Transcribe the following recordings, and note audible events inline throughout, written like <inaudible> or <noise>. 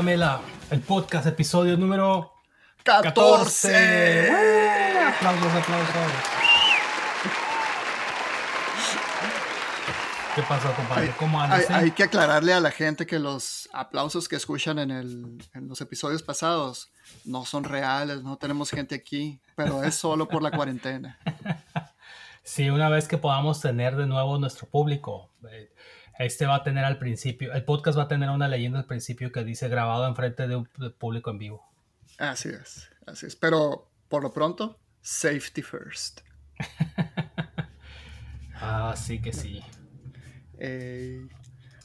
Bienvenidos a Maya la Mela, el podcast, episodio número 14. 14. ¡Uh! Aplausos, aplausos. ¿Qué pasó, compadre? ¿Cómo Hay, andas? eh? hay que aclararle a la gente que los aplausos que escuchan en, el- en los episodios pasados no son reales, no tenemos gente aquí, pero es solo por la cuarentena. <laughs> Sí, una vez que podamos tener de nuevo nuestro público, eh, este va a tener al principio, el podcast va a tener una leyenda al principio que dice grabado enfrente de un de público en vivo. Así es, así es. Pero por lo pronto, safety first. <laughs> Ah, sí que sí. Eh,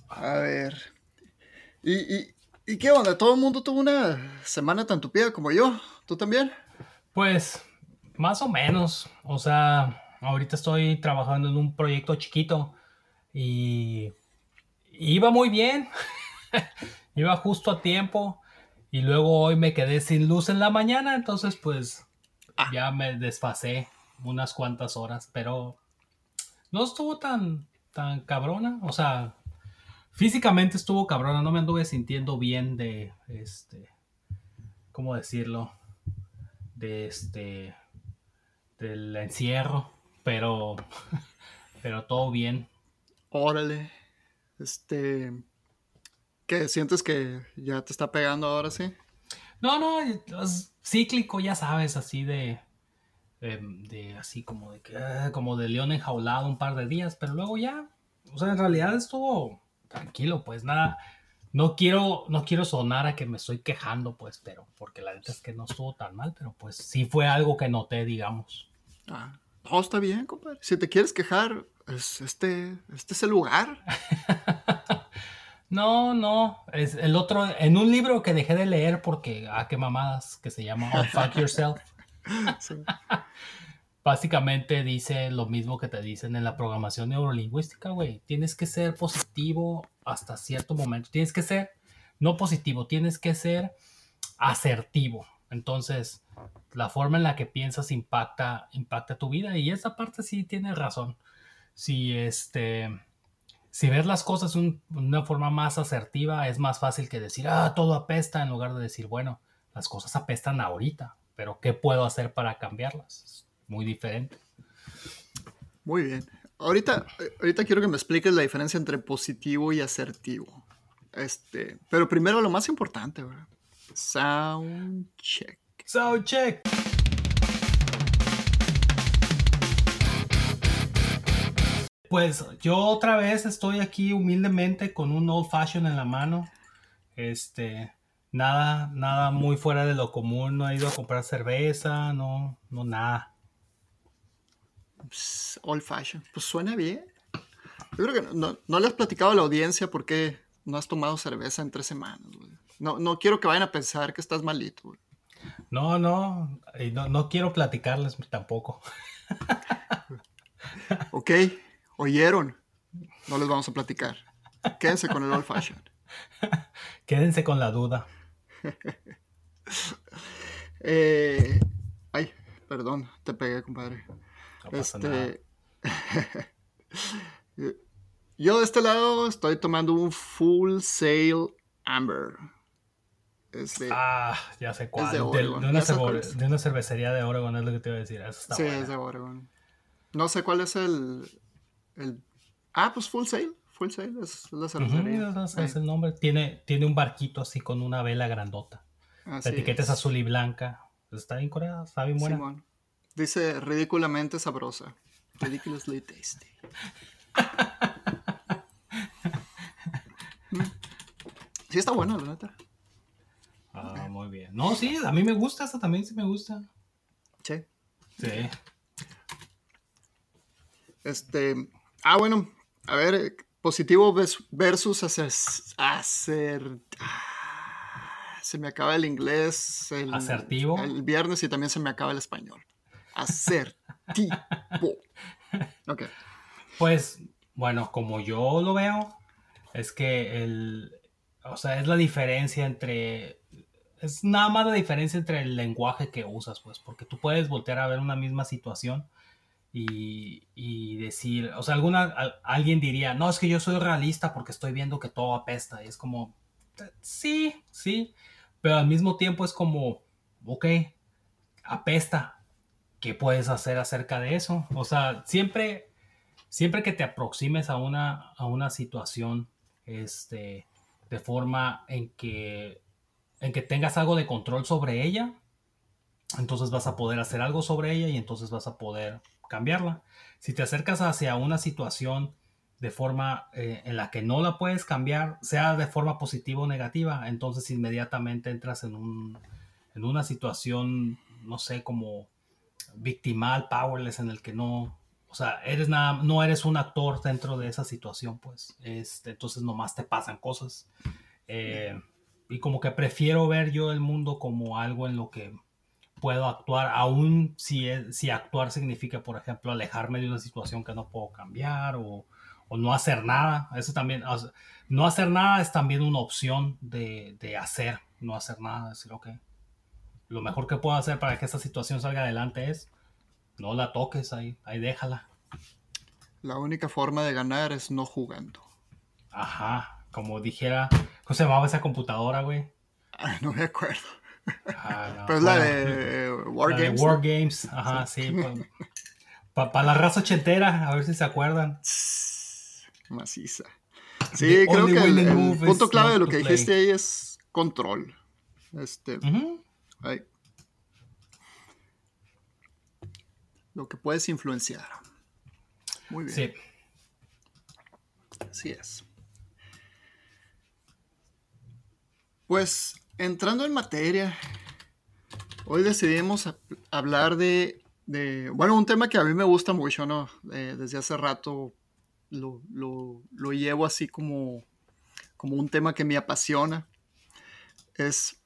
a ver. ¿Y, y, y qué onda? ¿Todo el mundo tuvo una semana tan tupida como yo? ¿Tú también? Pues, más o menos. O sea, ahorita estoy trabajando en un proyecto chiquito y iba muy bien. <laughs> iba justo a tiempo. Y luego hoy me quedé sin luz en la mañana, entonces pues Ah. ya me desfasé unas cuantas horas, pero no estuvo tan, tan cabrona. O sea, físicamente estuvo cabrona, no me anduve sintiendo bien de, este, ¿cómo decirlo? De este, del encierro, pero, <laughs> pero todo bien. Órale. Este. ¿Qué? ¿Sientes que ya te está pegando ahora sí? No, no, es cíclico, ya sabes, así de, de, de- así como de que, ah, como de león enjaulado un par de días, pero luego ya, o sea, en realidad estuvo tranquilo, pues nada, no quiero, no quiero sonar a que me estoy quejando, pues, pero, porque la neta es que no estuvo tan mal, pero pues sí fue algo que noté, digamos. Ah, no, está bien, compadre. Si te quieres quejar, es este, este es el lugar. <laughs> No, no, es el otro, en un libro que dejé de leer porque, ah, qué mamadas, que se llama Unfuck <laughs> Yourself. Sí. <laughs> Básicamente dice lo mismo que te dicen en la programación neurolingüística, güey. Tienes que ser positivo hasta cierto momento. Tienes que ser, no positivo, tienes que ser asertivo. Entonces, la forma en la que piensas impacta, impacta tu vida. Y esa parte sí tiene razón. Si este. Si ves las cosas de una forma más asertiva, es más fácil que decir, ah, todo apesta, en lugar de decir, bueno, las cosas apestan ahorita, pero ¿qué puedo hacer para cambiarlas? Es muy diferente. Muy bien. Ahorita, eh, ahorita quiero que me expliques la diferencia entre positivo y asertivo. Este, pero primero lo más importante, ¿verdad? Sound check. So, check. Pues yo otra vez estoy aquí humildemente con un old fashion en la mano. Este, nada, nada muy fuera de lo común. No he ido a comprar cerveza, no, no nada. Pss, Old fashion. Pues suena bien. Yo creo que no, no, no le has platicado a la audiencia por qué no has tomado cerveza en tres semanas, güey. No, no quiero que vayan a pensar que estás malito, güey. No, no, no, no quiero platicarles tampoco. Ok, oyeron. No les vamos a platicar. Quédense con el old fashion. <laughs> Quédense con la duda. <laughs> Eh, ay, perdón, te pegué, compadre. No pasa nada. Este. <laughs> Yo de este lado estoy tomando un Full Sail Amber. Es de- Ah, ya sé cuál. de De, de una es. de una cervecería de Oregon es lo que te iba a decir. Eso está sí, buena. es de Oregon. No sé cuál es el, el. Ah, pues Full Sail. Full Sail es la cervecería. ese es el nombre. Tiene, tiene un barquito así con una vela grandota. así La etiqueta es es. azul y blanca. Está bien coreada, está bien buena. Simón. Dice ridículamente sabrosa. Ridiculously tasty. <laughs> Sí está buena, la neta. Ah, muy bien. No, sí, a mí me gusta, esa también sí me gusta. Sí. Sí. Este. Ah, bueno. A ver, eh, positivo versus hacer. hacer ah, se me acaba el inglés. El, Asertivo. El viernes y también se me acaba el español. Asertivo. <laughs> Ok. Pues, bueno, como yo lo veo, es que el. O sea, es la diferencia entre. Es nada más la diferencia entre el lenguaje que usas, pues, porque tú puedes voltear a ver una misma situación y, y decir, o sea, alguna, alguien diría, no, es que yo soy realista porque estoy viendo que todo apesta, y es como, sí, sí, pero al mismo tiempo es como, ok, apesta, ¿qué puedes hacer acerca de eso? O sea, siempre, siempre que te aproximes a una, a una situación, este, de forma en que, en que tengas algo de control sobre ella, entonces vas a poder hacer algo sobre ella y entonces vas a poder cambiarla. Si te acercas hacia una situación de forma eh, en la que no la puedes cambiar, sea de forma positiva o negativa, entonces inmediatamente entras en, un, en una situación, no sé, como victimal, powerless, en el que no, o sea, eres nada, no eres un actor dentro de esa situación, pues, este, entonces nomás te pasan cosas. Eh, y como que prefiero ver yo el mundo como algo en lo que puedo actuar, aún si, si actuar significa, por ejemplo, alejarme de una situación que no puedo cambiar o, o no hacer nada. Eso también, no hacer nada es también una opción de, de hacer, no hacer nada, decir, ok, lo mejor que puedo hacer para que esta situación salga adelante es no la toques ahí, ahí déjala. La única forma de ganar es no jugando. Ajá, como dijera, ¿cómo se llamaba esa computadora, güey? <laughs> no me acuerdo. Ah, Pero es la de War Games. War Games, ajá, sí. Para la raza ochentera, a ver si se acuerdan. Maciza. Sí, creo que el, punto clave de lo que dijiste ahí es control. Este. ahí lo que puedes influenciar. Muy bien. Sí. Así es. Pues entrando en materia, hoy decidimos hablar de, bueno, un tema que a mí me gusta mucho, ¿no? desde hace rato lo, lo, llevo así como, como un tema que me apasiona. Es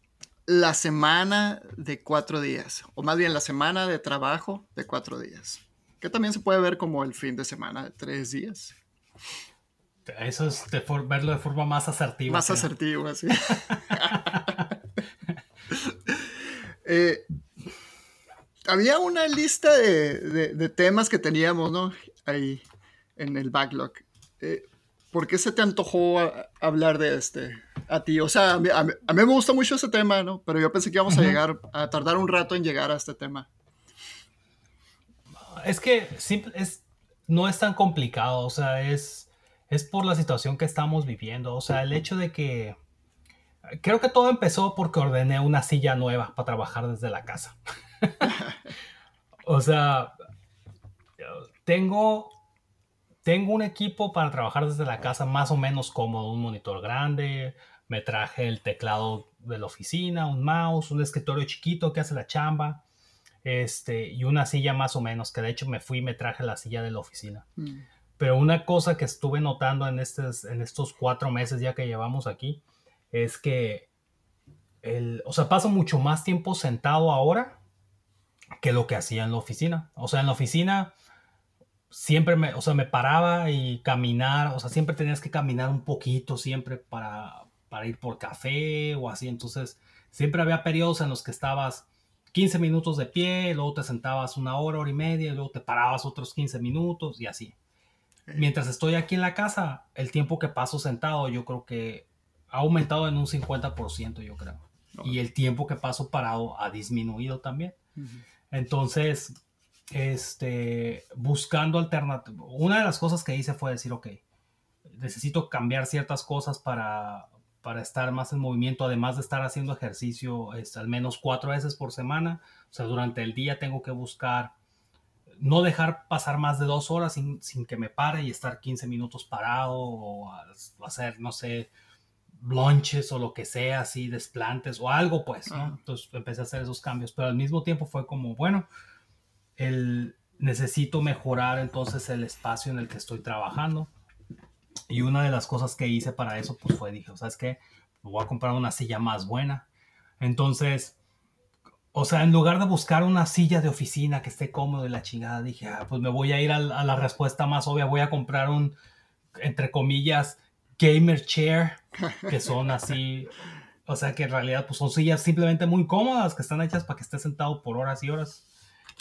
la semana de cuatro días, o más bien la semana de trabajo de cuatro días, que también se puede ver como el fin de semana de tres días. Eso es verlo de forma más asertiva. Más asertiva, sí. <laughs> Eh, había una lista de, temas que teníamos, ¿no? Ahí en el backlog. Eh, ¿Por qué se te antojó hablar de este? a ti. O sea, a mí, me gusta mucho ese tema, ¿no? Pero yo pensé que íbamos a llegar, a tardar un rato en llegar a este tema. Es que es, no es tan complicado, o sea, es, es por la situación que estamos viviendo. O sea, el hecho de que... Creo que todo empezó porque ordené una silla nueva para trabajar desde la casa. <laughs> o sea, tengo tengo un equipo para trabajar desde la casa más o menos cómodo, un monitor grande, me traje el teclado de la oficina, un mouse, un escritorio chiquito que hace la chamba, este, y una silla más o menos, que de hecho me fui y me traje la silla de la oficina. Mm. Pero una cosa que estuve notando en, estos, en estos cuatro meses ya que llevamos aquí, es que, el, o sea, paso mucho más tiempo sentado ahora que lo que hacía en la oficina. O sea, en la oficina siempre me, o sea, me paraba y caminar, o sea, siempre tenías que caminar un poquito siempre para, para ir por café o así. Entonces, siempre había periodos en los que estabas 15 minutos de pie, luego te sentabas una hora, hora y media, y luego te parabas otros 15 minutos y así. Mientras estoy aquí en la casa, el tiempo que paso sentado yo creo que ha aumentado en un 50%, yo creo. Y el tiempo que paso parado ha disminuido también. Entonces, este, buscando alternativas, una de las cosas que hice fue decir, ok, necesito cambiar ciertas cosas para, para estar más en movimiento, además de estar haciendo ejercicio es, al menos cuatro veces por semana. O sea, durante el día tengo que buscar no dejar pasar más de dos horas sin, que me pare y estar 15 minutos parado o, hacer, no sé, lunches o lo que sea, así, desplantes o algo, pues, Entonces empecé a hacer esos cambios, pero al mismo tiempo fue como, bueno, el, necesito mejorar entonces el espacio en el que estoy trabajando y una de las cosas que hice para eso, pues fue, dije, ¿sabes qué? Voy a comprar una silla más buena. Entonces, o sea, en lugar de buscar una silla de oficina que esté cómodo y la chingada, dije, ah, pues me voy a ir a, la respuesta más obvia, voy a comprar un, entre comillas, gamer chair, <laughs> que son así, o sea, que en realidad pues son sillas simplemente muy cómodas, que están hechas para que estés sentado por horas y horas.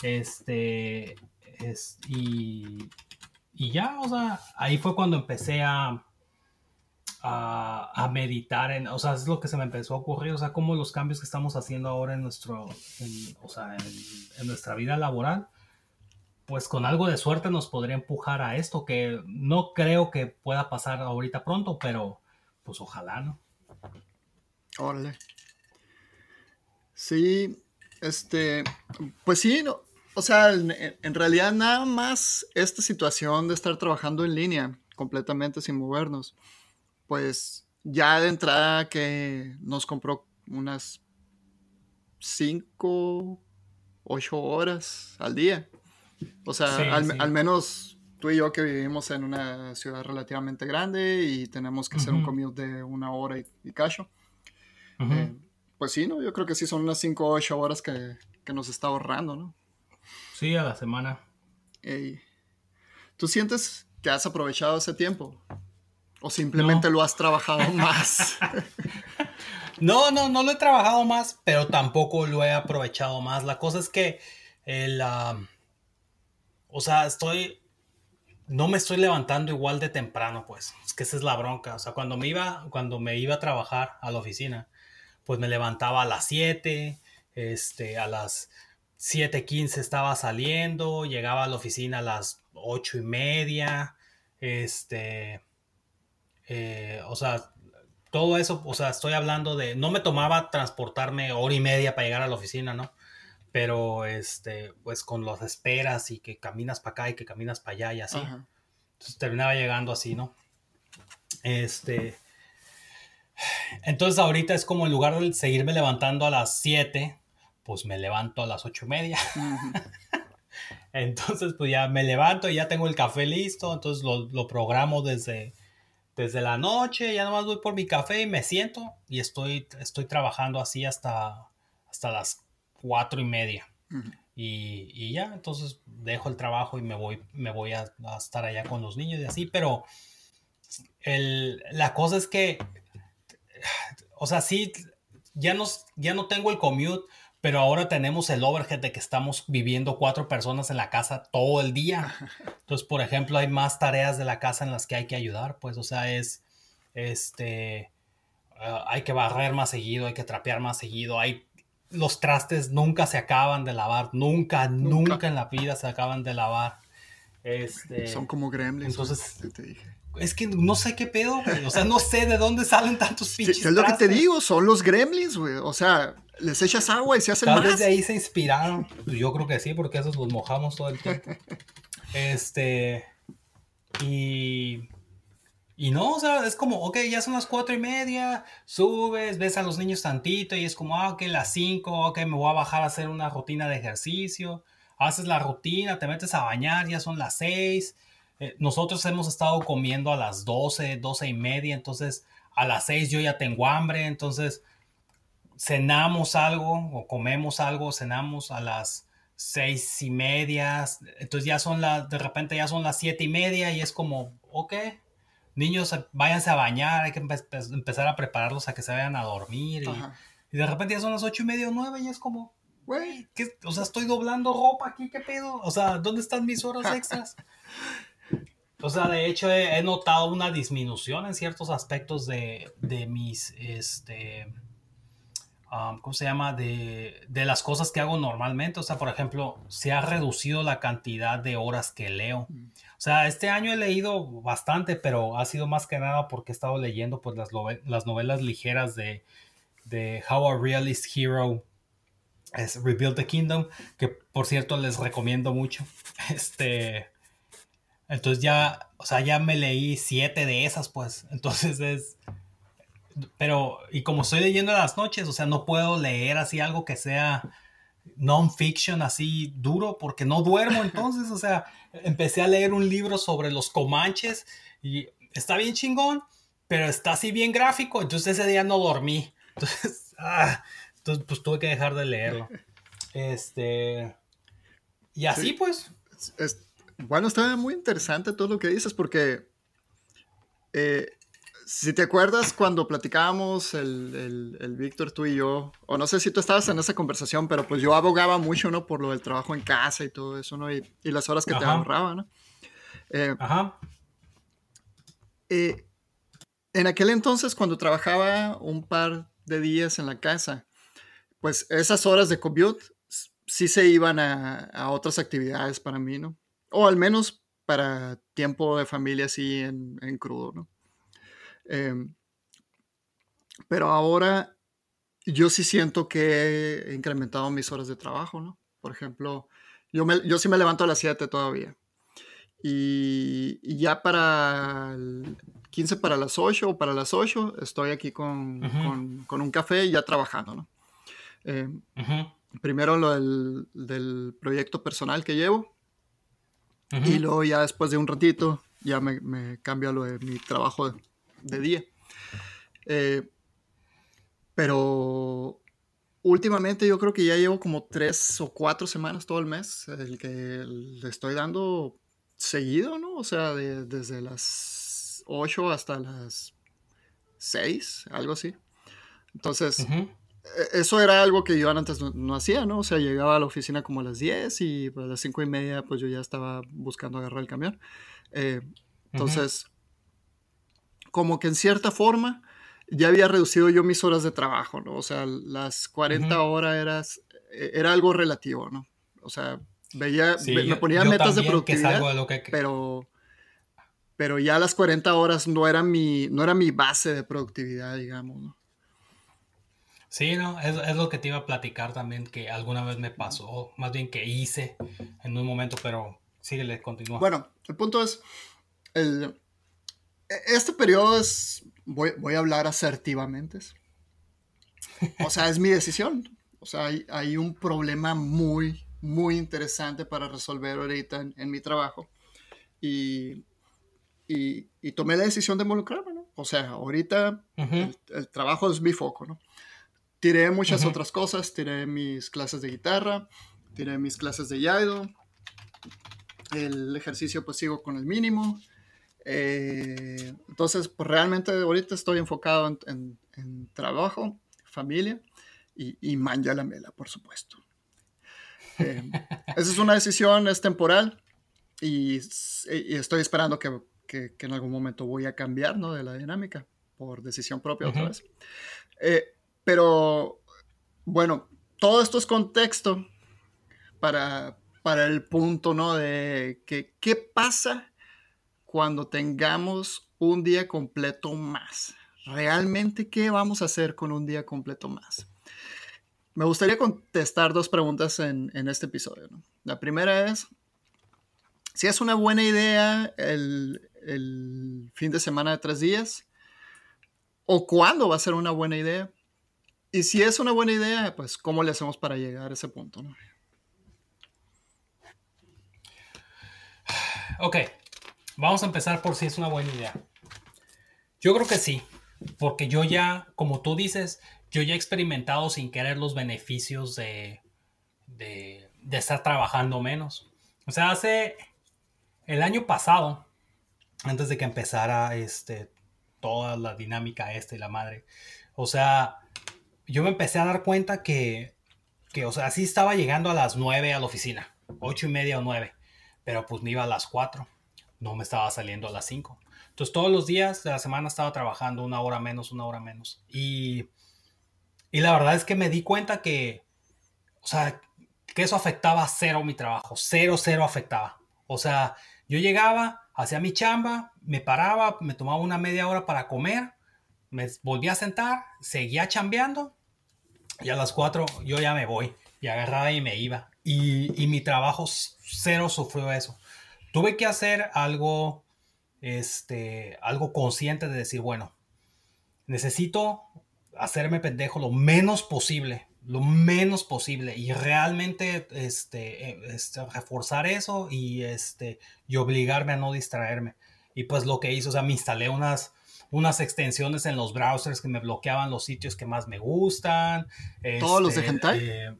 Este, es, y, y ya, o sea, ahí fue cuando empecé a, a, meditar en, o sea, es lo que se me empezó a ocurrir, o sea, como los cambios que estamos haciendo ahora en nuestro, o sea, en, nuestra vida laboral, pues con algo de suerte nos podría empujar a esto, que no creo que pueda pasar ahorita pronto, pero pues ojalá, ¿no? Órale. Sí, este, pues sí, no, o sea, en realidad nada más esta situación de estar trabajando en línea completamente sin movernos pues ya de entrada que nos compró unas 5, 8 horas al día. O sea, al, menos tú y yo que vivimos en una ciudad relativamente grande y tenemos que hacer un commute de una hora y, cacho. Eh, pues sí, ¿no? Yo creo que sí son unas 5 o 8 horas que, nos está ahorrando, ¿no? Sí, a la semana. ¿Tú sientes que has aprovechado ese tiempo? ¿O simplemente lo has trabajado <laughs> más? no, no, no lo he trabajado más, pero tampoco lo he aprovechado más. La cosa es que el... o sea, estoy... No me estoy levantando igual de temprano, pues. Es que esa es la bronca. O sea, cuando me iba, cuando me iba a trabajar a la oficina, pues me levantaba a las 7, este, a las 7.15 estaba saliendo, llegaba a la oficina a las ocho y media, este, eh, o sea, todo eso, o sea, estoy hablando de, no me tomaba transportarme hora y media para llegar a la oficina, ¿no? Pero, este, pues con las esperas y que caminas para acá y que caminas para allá y así. Entonces terminaba llegando así, ¿no? Este, entonces ahorita es como en lugar de seguirme levantando a las 7, pues me levanto a las ocho y media. <laughs> entonces, pues ya me levanto y ya tengo el café listo, entonces lo, lo programo desde desde la noche, ya nomás voy por mi café y me siento y estoy, estoy trabajando así hasta, hasta las cuatro y media. y, ya, entonces dejo el trabajo y me voy, me voy a, estar allá con los niños y así, pero la cosa es que, o sea, sí, ya, ya no tengo el commute, pero ahora tenemos el overhead de que estamos viviendo cuatro personas en la casa todo el día. <laughs> Entonces, por ejemplo, hay más tareas de la casa en las que hay que ayudar, pues, o sea, es, este, ah, hay que barrer más seguido, hay que trapear más seguido, hay, los trastes nunca se acaban de lavar, nunca, nunca, en la vida se acaban de lavar. Este, Son como gremlins. Entonces, te dije. Es que no sé qué pedo, güey. O sea, no sé de dónde salen tantos pinches. ¿Qué es lo que te digo? Son los gremlins, güey. O sea, les echas agua y se hacen Tal vez de ahí se inspiraron. Pues yo creo que sí, porque esos los mojamos todo el tiempo. <laughs> Este. Y. Y no, o sea, es como, ok, ya son las cuatro y media, subes, ves a los niños tantito y es como, ah, ok, las cinco, ok, me voy a bajar a hacer una rutina de ejercicio. Haces la rutina, te metes a bañar, ya son las seis. Eh, nosotros hemos estado comiendo a las doce, doce y media, entonces a las seis yo ya tengo hambre, entonces cenamos algo o comemos algo, cenamos a las seis y media, entonces ya son las, de repente ya son las siete y media y es como, ok, niños, váyanse a bañar, hay que empezar a prepararlos a que se vayan a dormir y, de repente ya son las ocho y media o nueve y es como, güey, o sea, estoy doblando ropa aquí, ¿qué pedo? O sea, ¿dónde están mis horas <laughs> extras? O sea, de hecho he, notado una disminución en ciertos aspectos de, de mis, este, Um, ¿cómo se llama? De, de, las cosas que hago normalmente. O sea, por ejemplo, se ha reducido la cantidad de horas que leo. Mm. O sea, este año he leído bastante, pero ha sido más que nada porque he estado leyendo pues, las, las novelas ligeras de, de How a Realist Hero es Rebuild the Kingdom, que por cierto les recomiendo mucho. <laughs> Este, entonces ya, o sea, ya me leí siete de esas, pues. <laughs> Entonces es, pero, y como estoy leyendo en las noches, o sea, no puedo leer así algo que sea non-fiction así duro porque no duermo <laughs> entonces, o sea, empecé a leer un libro sobre los comanches y está bien chingón, pero está así bien gráfico, entonces ese día no dormí. <laughs> Entonces, ah, entonces pues tuve que dejar de leerlo. Este, y así pues. bueno, está muy interesante todo lo que dices porque eh, si te acuerdas cuando platicábamos el, el, Víctor, tú y yo, o no sé si tú estabas en esa conversación, pero pues yo abogaba mucho, ¿no? Por lo del trabajo en casa y todo eso, ¿no? Y, y las horas que te ahorraba, ¿no? Eh, Ajá. Eh, en aquel entonces, cuando trabajaba un par de días en la casa, pues esas horas de commute sí se iban a, otras actividades para mí, ¿no? O al menos para tiempo de familia así en, crudo, ¿no? Em, pero ahora yo sí siento que he incrementado mis horas de trabajo, ¿no? Por ejemplo, yo, me, yo sí me levanto a las 7 todavía. Y, ya para el 15 para las 8 o para las 8 estoy aquí con, con, un café ya trabajando, ¿no? Eh, primero lo del, proyecto personal que llevo y luego ya después de un ratito ya me, cambio a lo de mi trabajo de, día. Eh, pero últimamente yo creo que ya llevo como tres o cuatro semanas todo el mes el que le estoy dando seguido, ¿no? O sea, desde las 8 hasta las 6, algo así. Entonces, e, eso era algo que yo antes no, hacía, ¿no? O sea, llegaba a la oficina como a las 10 y a las 5 y media pues yo ya estaba buscando agarrar el camión. Eh, entonces, como que en cierta forma ya había reducido yo mis horas de trabajo, ¿no? O sea, las 40 horas eras, era algo relativo, ¿no? O sea, Veía, me ponía metas de productividad, pero, pero ya las 40 horas no era mi, no era mi base de productividad, digamos, ¿no? Sí, no, es, es, lo que te iba a platicar también, que alguna vez me pasó, más bien que hice en un momento, pero síguele, continúa. Bueno, el punto es, el, este periodo es, voy, voy a hablar asertivamente. O sea, es mi decisión. O sea, hay, hay un problema muy, muy interesante para resolver ahorita en, mi trabajo. Y, y, tomé la decisión de involucrarme, ¿no? O sea, ahorita el, trabajo es mi foco, ¿no? Tiré muchas otras cosas, tiré mis clases de guitarra, tiré mis clases de yaido, el ejercicio pues sigo con el mínimo. Eh, entonces, pues realmente ahorita estoy enfocado en, trabajo, familia y, y manja la mela, por supuesto. Eh, <laughs> esa es una decisión, es temporal y, estoy esperando que, que, en algún momento voy a cambiar ¿no? de la dinámica por decisión propia otra vez. Eh, pero bueno, todo esto es contexto para, para el punto ¿no? de que qué pasa cuando tengamos un día completo más. Realmente, ¿qué vamos a hacer con un día completo más? Me gustaría contestar dos preguntas en, este episodio. La primera es, si es una buena idea el, fin de semana de tres días, o cuándo va a ser una buena idea. Y si es una buena idea, pues cómo le hacemos para llegar a ese punto. Ok, vamos a empezar por si es una buena idea. Yo creo que sí, porque yo ya, como tú dices, yo ya he experimentado sin querer los beneficios de, de, estar trabajando menos. O sea, hace el año pasado, antes de que empezara este, toda la dinámica esta y la madre, o sea, yo me empecé a dar cuenta que, que, o sea, sí estaba llegando a las 9 a la oficina, ocho y media o 9, pero pues me iba a las 4, no me estaba saliendo a las 5. Entonces todos los días de la semana estaba trabajando una hora menos, una hora menos. Y y la verdad es que me di cuenta que, o sea, que eso afectaba cero mi trabajo, cero, cero afectaba. O sea, yo llegaba, hacía mi chamba, me paraba, me tomaba una media hora para comer, me volvía a sentar, seguía chambeando y a las cuatro yo ya me voy y agarraba y me iba. Y, y mi trabajo cero sufrió eso. Tuve que hacer algo, este, algo consciente de decir, bueno, necesito hacerme pendejo lo menos posible, lo menos posible y realmente este, eh, este, reforzar eso y, este, y obligarme a no distraerme. Y pues lo que hice, o sea, me instalé unas, unas extensiones en los browsers que me bloqueaban los sitios que más me gustan. ¿Todos los de este, Hentai? Eh,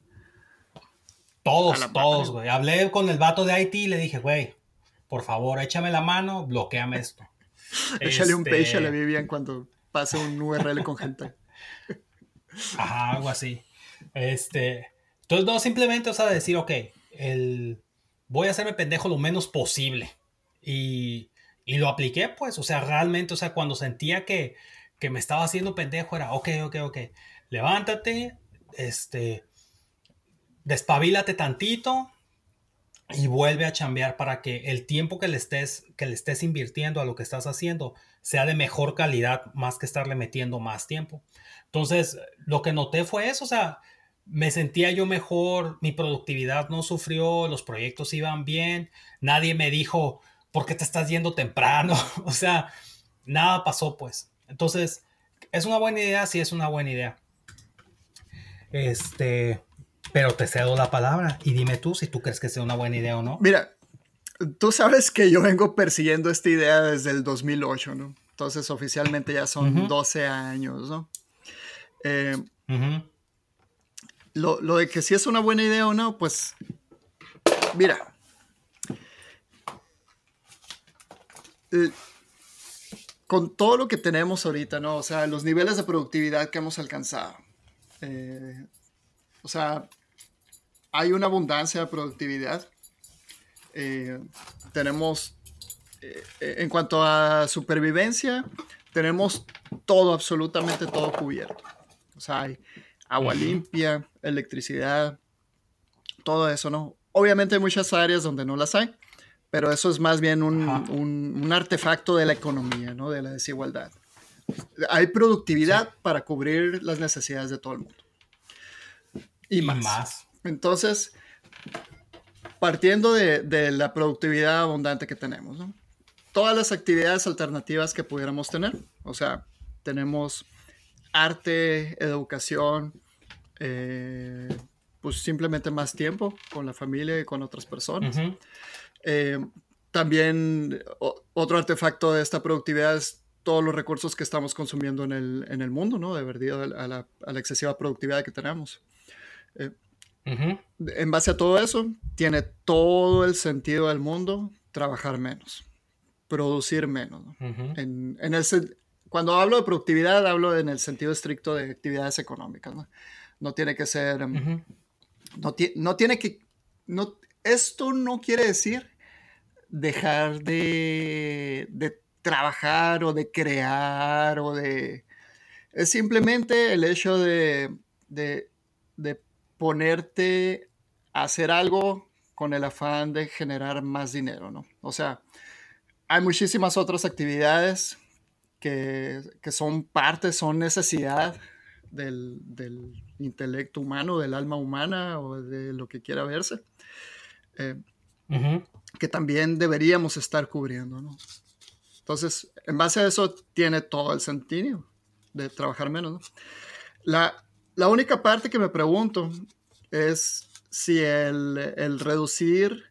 todos, todos, güey. Hablé con el vato de IT y le dije, güey, por favor, échame la mano, bloqueame esto. <laughs> Échale un page a la Vivian cuando pase un URL con Hentai. <laughs> Ajá, algo así. Este, entonces, no, simplemente, o sea, decir, ok, el, voy a hacerme pendejo lo menos posible. Y, y lo apliqué, pues, o sea, realmente, o sea, cuando sentía que, que me estaba haciendo pendejo era, ok, ok, ok, levántate, este, despabilate tantito y vuelve a chambear para que el tiempo que le estés, que le estés invirtiendo a lo que estás haciendo sea de mejor calidad más que estarle metiendo más tiempo. Entonces, lo que noté fue eso, o sea, me sentía yo mejor, mi productividad no sufrió, los proyectos iban bien, nadie me dijo, ¿por qué te estás yendo temprano? <laughs> o sea, nada pasó pues. Entonces, ¿es una buena idea? Sí, es una buena idea. Este, pero te cedo la palabra y dime tú si tú crees que sea una buena idea o no. Mira, tú sabes que yo vengo persiguiendo esta idea desde el 2008, ¿no? Entonces oficialmente ya son 12 años, ¿no? Eh, lo, lo, de que si es una buena idea o no, pues mira. Eh, con todo lo que tenemos ahorita, ¿no? O sea, los niveles de productividad que hemos alcanzado. Eh, o sea, hay una abundancia de productividad. Eh, tenemos, eh, en cuanto a supervivencia, tenemos todo, absolutamente todo cubierto. O sea, hay agua limpia, electricidad, todo eso, ¿no? Obviamente hay muchas áreas donde no las hay, pero eso es más bien un, un, artefacto de la economía, ¿no? De la desigualdad. Hay productividad para cubrir las necesidades de todo el mundo. Y, más. Entonces, partiendo de, de, la productividad abundante que tenemos, ¿no? Todas las actividades alternativas que pudiéramos tener, o sea, tenemos arte, educación, eh, pues simplemente más tiempo con la familia y con otras personas. Eh, también otro artefacto de esta productividad es todos los recursos que estamos consumiendo en el, en el mundo, ¿no? Debido a la, a la, excesiva productividad que tenemos. Eh, en base a todo eso, tiene todo el sentido del mundo trabajar menos, producir menos. en, en el, cuando hablo de productividad, hablo en el sentido estricto de actividades económicas. No, no tiene que ser... Em, no, no tiene que... No, esto no quiere decir dejar de, de trabajar o de crear o de... Es simplemente el hecho de, de, de ponerte a hacer algo con el afán de generar más dinero, ¿no? O sea, hay muchísimas otras actividades que, que son parte, son necesidad del, del, intelecto humano, del alma humana o de lo que quiera verse. Eh, que también deberíamos estar cubriendo, ¿no? Entonces, en base a eso, tiene todo el sentido de trabajar menos, ¿no? La, la única parte que me pregunto es si el, el, reducir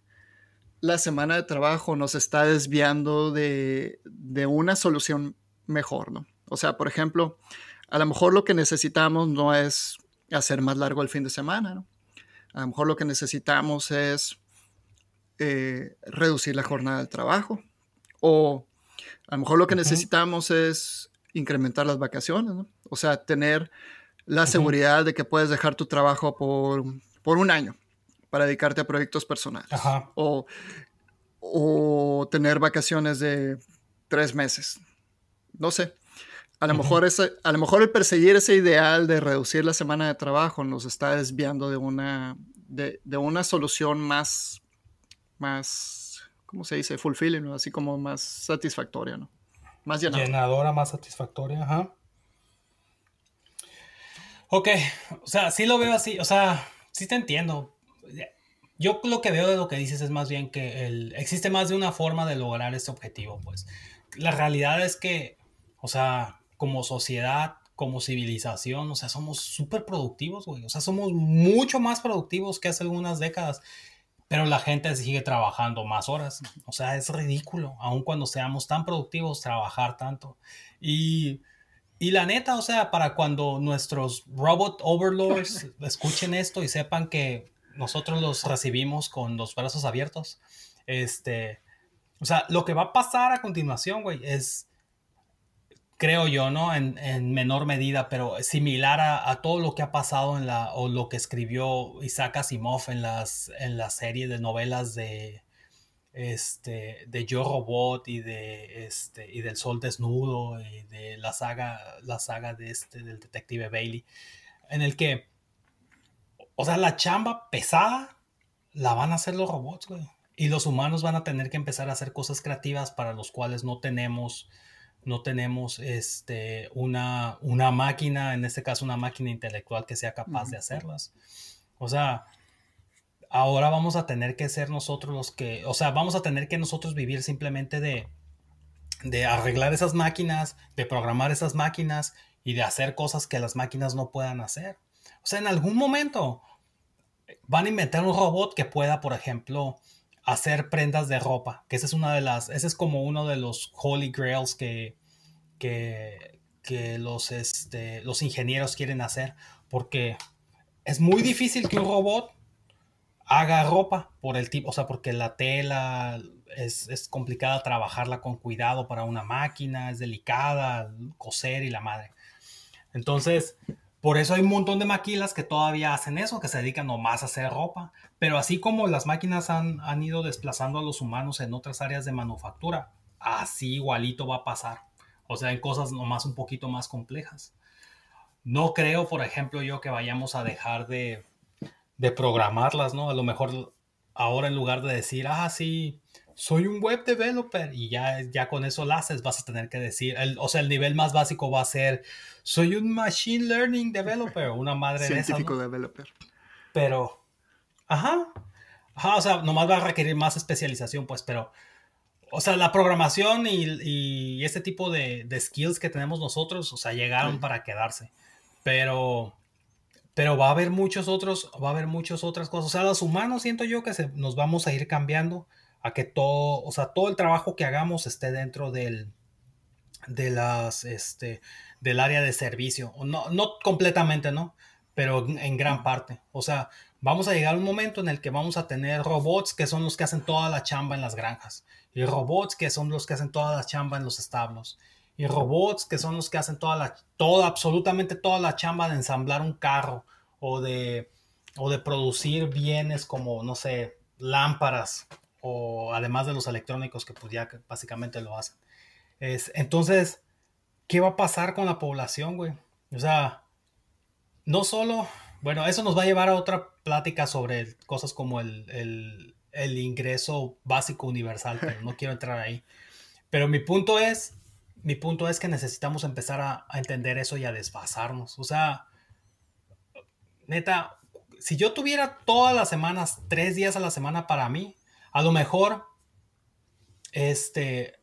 la semana de trabajo nos está desviando de, de, una solución mejor, ¿no? O sea, por ejemplo, a lo mejor lo que necesitamos no es hacer más largo el fin de semana, ¿no? A lo mejor lo que necesitamos es eh, reducir la jornada de trabajo. O a lo mejor lo que necesitamos es incrementar las vacaciones, ¿no? O sea, tener la seguridad de que puedes dejar tu trabajo por, por un año para dedicarte a proyectos personales. O, o, tener vacaciones de tres meses. No sé. A lo, mejor ese, a lo mejor el perseguir ese ideal de reducir la semana de trabajo nos está desviando de una, de, de una solución más más, ¿cómo se dice? Fulfilling, ¿no? Así como más satisfactoria, ¿no? Más llenadora. Llenadora, más satisfactoria, ajá. Ok, o sea, sí lo veo así, o sea, sí te entiendo. Yo lo que veo de lo que dices es más bien que el, existe más de una forma de lograr este objetivo, pues. La realidad es que, o sea, como sociedad, como civilización, o sea, somos súper productivos, güey. O sea, somos mucho más productivos que hace algunas décadas pero la gente sigue trabajando más horas. O sea, es ridículo, aun cuando seamos tan productivos, trabajar tanto. Y, y la neta, o sea, para cuando nuestros robot overlords <laughs> escuchen esto y sepan que nosotros los recibimos con los brazos abiertos, este, o sea, lo que va a pasar a continuación, güey, es creo yo, ¿no? En, en menor medida, pero similar a, a, todo lo que ha pasado en la, o lo que escribió Isaac Asimov en, las, en la serie de novelas de este, de Yo Robot y de este y del Sol Desnudo y de la saga, la saga de este del detective Bailey, en el que, o sea, la chamba pesada la van a hacer los robots, güey. Y los humanos van a tener que empezar a hacer cosas creativas para los cuales no tenemos, no tenemos este, una, una máquina, en este caso una máquina intelectual que sea capaz de hacerlas. O sea, ahora vamos a tener que ser nosotros los que, o sea, vamos a tener que nosotros vivir simplemente de, de arreglar esas máquinas, de programar esas máquinas y de hacer cosas que las máquinas no puedan hacer. O sea, en algún momento van a inventar un robot que pueda, por ejemplo, hacer prendas de ropa, que esa es una de las, ese es como uno de los holy grails que, que, que los, este, los ingenieros quieren hacer, porque es muy difícil que un robot haga ropa por el tipo, o sea, porque la tela es, es, complicada trabajarla con cuidado para una máquina, es delicada, coser y la madre. Entonces, por eso hay un montón de maquilas que todavía hacen eso, que se dedican nomás a hacer ropa. Pero así como las máquinas han, han ido desplazando a los humanos en otras áreas de manufactura, así igualito va a pasar. O sea, en cosas nomás un poquito más complejas. No creo, por ejemplo, yo que vayamos a dejar de, de programarlas, ¿no? A lo mejor ahora en lugar de decir, ah, sí, soy un web developer y ya, ya con eso lo haces, vas a tener que decir, o sea, el nivel más básico va a ser, soy un machine learning developer, una madre Científico developer. Pero, ajá, ajá, o sea, nomás va a requerir más especialización, pues, pero, o sea, la programación y, y este tipo de, de, skills que tenemos nosotros, o sea, llegaron sí. para quedarse, pero pero va a haber muchos otros, va a haber muchas otras cosas. O sea, los humanos siento yo que se, nos vamos a ir cambiando a que todo, o sea, todo el trabajo que hagamos esté dentro del, de las, este, del área de servicio. No, no completamente, ¿no? Pero en gran parte. O sea, vamos a llegar a un momento en el que vamos a tener robots que son los que hacen toda la chamba en las granjas. Y robots que son los que hacen toda la chamba en los establos y robots que son los que hacen toda la, toda, absolutamente toda la chamba de ensamblar un carro o de, o de producir bienes como, no sé, lámparas o además de los electrónicos que pues ya básicamente lo hacen. Es, entonces, ¿qué va a pasar con la población, güey? O sea, no solo, bueno, eso nos va a llevar a otra plática sobre cosas como el, el, el ingreso básico universal, pero no quiero entrar ahí. Pero mi punto es, mi punto es que necesitamos empezar a, a, entender eso y a desfasarnos. O sea, neta, si yo tuviera todas las semanas, tres días a la semana para mí, a lo mejor, este,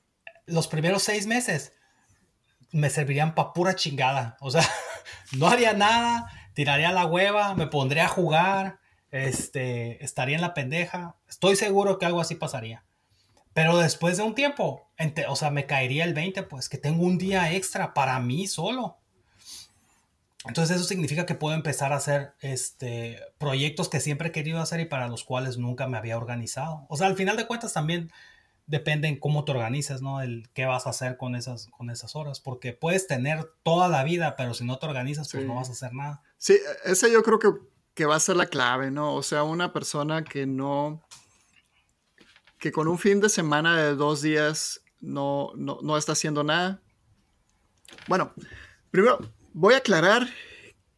los primeros seis meses me servirían para pura chingada. O sea, <laughs> no haría nada, tiraría la hueva, me pondría a jugar, este, estaría en la pendeja. Estoy seguro que algo así pasaría. Pero después de un tiempo, o sea, me caería el 20, pues que tengo un día extra para mí solo. Entonces eso significa que puedo empezar a hacer este, proyectos que siempre he querido hacer y para los cuales nunca me había organizado. O sea, al final de cuentas también depende en cómo te organizas, ¿no? El qué vas a hacer con esas, con esas horas. Porque puedes tener toda la vida, pero si no te organizas, pues sí. no vas a hacer nada. Sí, esa yo creo que, que va a ser la clave, ¿no? O sea, una persona que no que con un fin de semana de dos días no, no, no, está haciendo nada. Bueno, primero voy a aclarar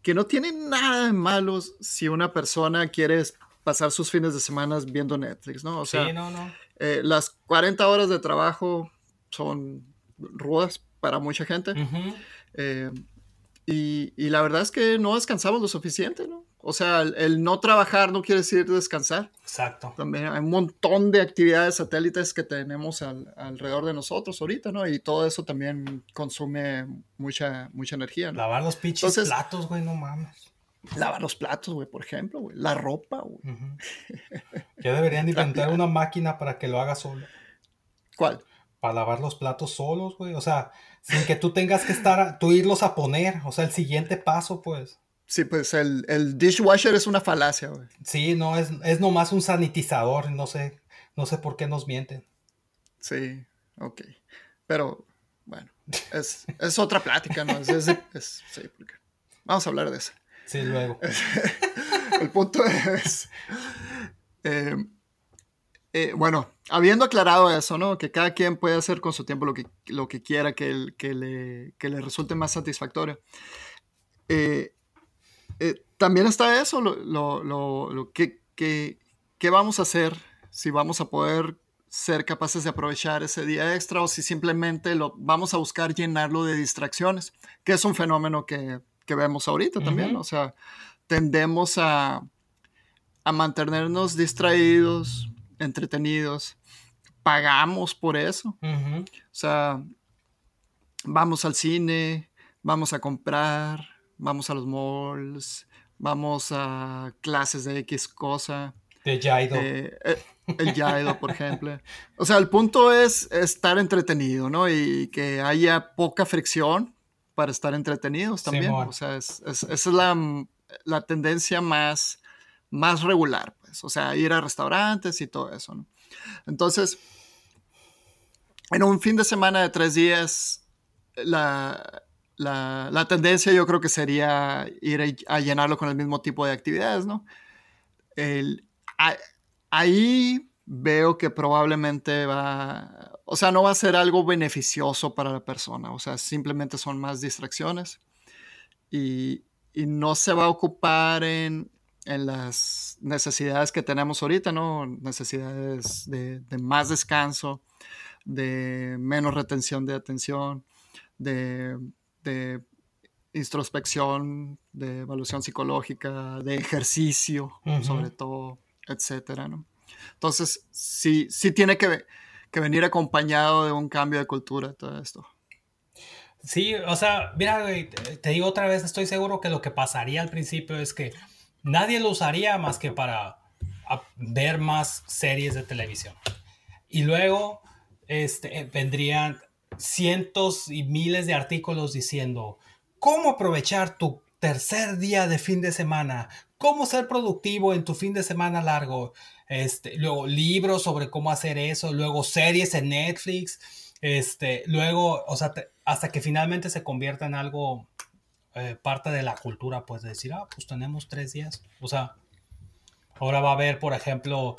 que no tiene nada de malo si una persona quiere pasar sus fines de semana viendo Netflix, ¿no? O sea, sí, no, no. Eh, las 40 horas de trabajo son rudas para mucha gente. Uh -huh. eh, y, y, la verdad es que no descansamos lo suficiente, ¿no? O sea, el, el, no trabajar no quiere decir descansar. Exacto. También hay un montón de actividades satélites que tenemos al, alrededor de nosotros ahorita, ¿no? Y todo eso también consume mucha, mucha energía, ¿no? Lavar los pinches Entonces, platos, güey, no mames. Lavar los platos, güey, por ejemplo, güey. La ropa, güey. Uh -huh. Ya deberían inventar una máquina para que lo haga solo. ¿Cuál? Para lavar los platos solos, güey. O sea, sin que tú tengas que estar, tú irlos a poner. O sea, el siguiente paso, pues. Sí, pues el, el, dishwasher es una falacia, güey. Sí, no, es, es nomás un sanitizador, no sé, no sé por qué nos mienten. Sí, ok. Pero, bueno, es, es otra plática, ¿no? Es, es, es, sí, porque vamos a hablar de eso. Sí, luego. <laughs> el punto es, eh, eh, bueno, habiendo aclarado eso, ¿no? Que cada quien puede hacer con su tiempo lo que, lo que quiera que, que, le, que le resulte más satisfactorio. Eh, eh, también está eso, lo, lo, lo, que, que, que, vamos a hacer, si vamos a poder ser capaces de aprovechar ese día extra o si simplemente lo vamos a buscar llenarlo de distracciones, que es un fenómeno que, que vemos ahorita también, o sea, tendemos a, a mantenernos distraídos, entretenidos, pagamos por eso, o sea, vamos al cine, vamos a comprar, vamos a los malls, vamos a clases de X cosa. De Jaido. Eh, eh, el Jaido, por ejemplo. O sea, el punto es estar entretenido, ¿no? Y que haya poca fricción para estar entretenidos también. o sea, es, esa es la, la, tendencia más, más regular, pues. O sea, ir a restaurantes y todo eso, ¿no? Entonces, en un fin de semana de tres días, la, la, tendencia yo creo que sería ir a, llenarlo con el mismo tipo de actividades, ¿no? ahí veo que probablemente va, o sea, no va a ser algo beneficioso para la persona, o sea, simplemente son más distracciones y, no se va a ocupar en, las necesidades que tenemos ahorita, ¿no? Necesidades de, de más descanso, de menos retención de atención, de de introspección, de evaluación psicológica, de ejercicio, sobre todo, etcétera, ¿no? Entonces, sí, sí tiene que, que, venir acompañado de un cambio de cultura todo esto. Sí, o sea, mira, te digo otra vez, estoy seguro que lo que pasaría al principio es que nadie lo usaría más que para ver más series de televisión. Y luego este, vendrían cientos y miles de artículos diciendo cómo aprovechar tu tercer día de fin de semana, cómo ser productivo en tu fin de semana largo, este, luego libros sobre cómo hacer eso, luego series en Netflix, este, luego, o sea, hasta que finalmente se convierta en algo eh, parte de la cultura, pues de decir, ah, pues tenemos tres días, o sea, ahora va a haber, por ejemplo,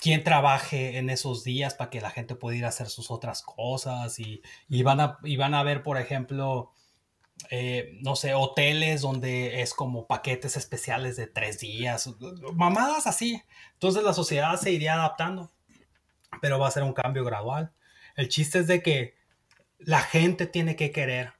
quién trabaje en esos días para que la gente pueda ir a hacer sus otras cosas y, van, a, y van a ver, por ejemplo, eh, no sé, hoteles donde es como paquetes especiales de tres días, mamadas así. Entonces la sociedad se iría adaptando, pero va a ser un cambio gradual. El chiste es de que la gente tiene que querer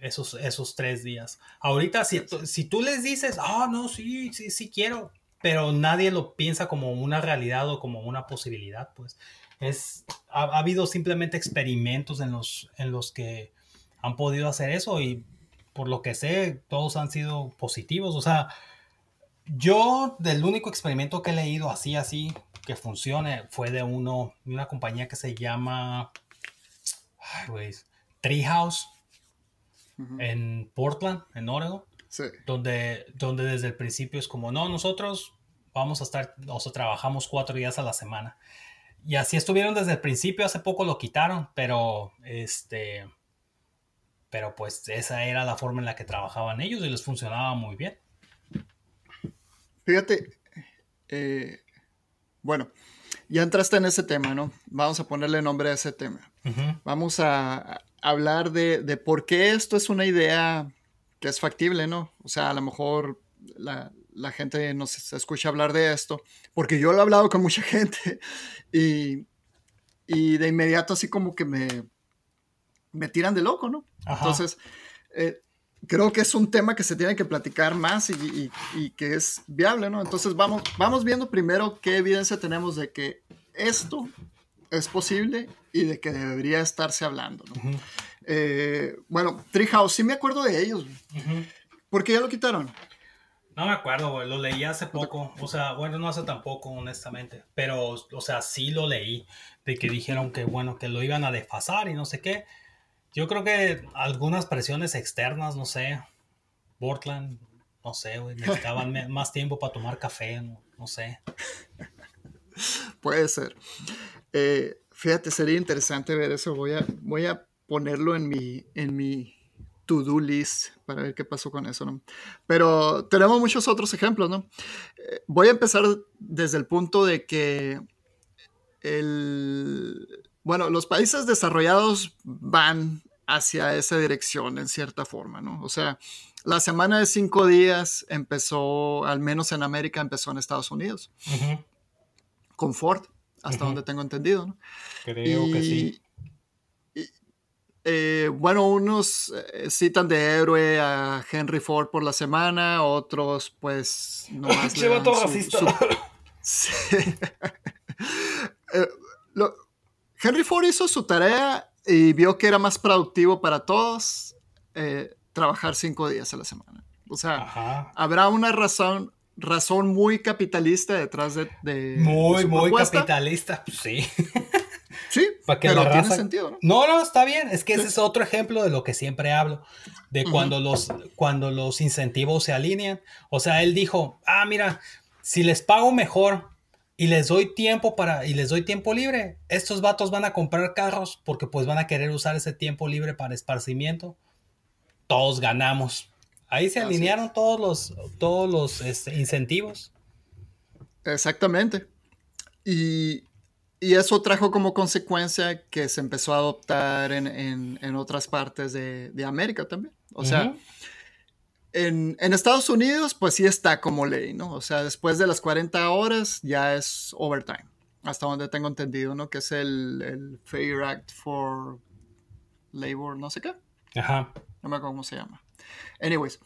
esos, esos tres días. Ahorita, si, si tú les dices, ah, no, sí, sí, sí quiero, pero nadie lo piensa como una realidad o como una posibilidad, pues. Es, ha, habido simplemente experimentos en los, en los que han podido hacer eso y por lo que sé, todos han sido positivos. O sea, yo del único experimento que he leído así, así, que funcione, fue de uno, de una compañía que se llama ay, Treehouse en Portland, en Oregon. Donde, donde desde el principio es como, no, nosotros vamos a estar, o sea, trabajamos cuatro días a la semana. Y así estuvieron desde el principio, hace poco lo quitaron, pero este, pero pues esa era la forma en la que trabajaban ellos y les funcionaba muy bien. Fíjate, eh, bueno, ya entraste en ese tema, ¿no? Vamos a ponerle nombre a ese tema. Vamos a hablar de, de, por qué esto es una idea que es factible, ¿no? O sea, a lo mejor la, la gente nos escucha hablar de esto, porque yo lo he hablado con mucha <laughs> gente y, y de inmediato así como que me, me tiran de loco, ¿no? Entonces, eh, creo que es un tema que se tiene que platicar más y, y, que es viable, ¿no? Entonces, vamos, vamos viendo primero qué evidencia tenemos de que esto es posible y de que debería estarse hablando, ¿no? Eh, bueno, Treehouse, sí me acuerdo de ellos. ¿Por qué ya lo quitaron? No me acuerdo, güey, lo leí hace poco, o sea, bueno, no hace tampoco, honestamente, pero, o sea, sí lo leí, de que dijeron que, bueno, que lo iban a desfasar y no sé qué. Yo creo que algunas presiones externas, no sé, Portland, no sé, güey, necesitaban más tiempo para tomar café, no, sé. <laughs> Puede ser. Eh, fíjate, sería interesante ver eso, voy a, voy a ponerlo en mi, en mi to-do list para ver qué pasó con eso, ¿no? Pero tenemos muchos otros ejemplos, ¿no? Eh, voy a empezar desde el punto de que el, bueno, los países desarrollados van hacia esa dirección en cierta forma, ¿no? O sea, la semana de cinco días empezó, al menos en América, empezó en Estados Unidos. Con Ford, hasta donde tengo entendido, ¿no? Creo que sí. Eh, bueno, unos eh, citan de héroe a Henry Ford por la semana, otros pues no más. <laughs> <laughs> <laughs> Eh, Henry Ford hizo su tarea y vio que era más productivo para todos trabajar cinco días a la semana. O sea, habrá una razón, razón muy capitalista detrás de... muy, muy capitalista, pues sí. Sí, Para que pero tiene sentido, ¿no? No, no, está bien. Es que ese es otro ejemplo de lo que siempre hablo. De cuando, los, cuando los incentivos se alinean. O sea, él dijo, ah, mira, si les pago mejor y les doy tiempo para, y les doy tiempo libre, estos vatos van a comprar carros porque pues van a querer usar ese tiempo libre para esparcimiento. Todos ganamos. Ahí se alinearon todos los, todos los este, incentivos. Exactamente. Y y eso trajo como consecuencia que se empezó a adoptar en, otras partes de, América también. O sea, en, Estados Unidos, pues sí está como ley, ¿no? O sea, después de las 40 horas ya es overtime. Hasta donde tengo entendido, ¿no? Que es el, Fair Act for Labor, no sé qué. Ajá. No me acuerdo cómo se llama. Anyways,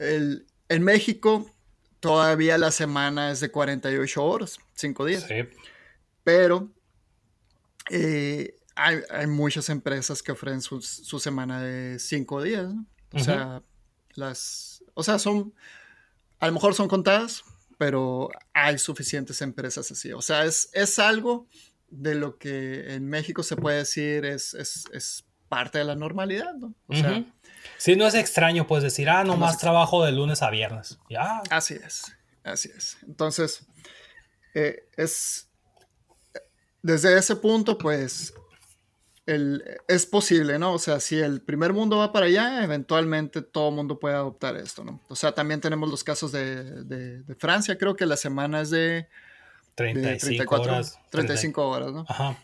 en México todavía la semana es de 48 horas, 5 días. Sí. Pero eh, hay, muchas empresas que ofrecen su, semana de cinco días, O sea, las, o sea, son, a lo mejor son contadas, pero hay suficientes empresas así. O sea, es, es algo de lo que en México se puede decir es, es, parte de la normalidad, ¿no? O sea, Sí, no es extraño, pues decir, ah, nomás trabajo de lunes a viernes. Ya. Así es, así es. Entonces, eh, es, desde ese punto, pues, el, es posible, ¿no? O sea, si el primer mundo va para allá, eventualmente todo el mundo puede adoptar esto, ¿no? O sea, también tenemos los casos de, Francia, creo que la semana es de, 35 horas. 35 horas, ¿no? Ajá.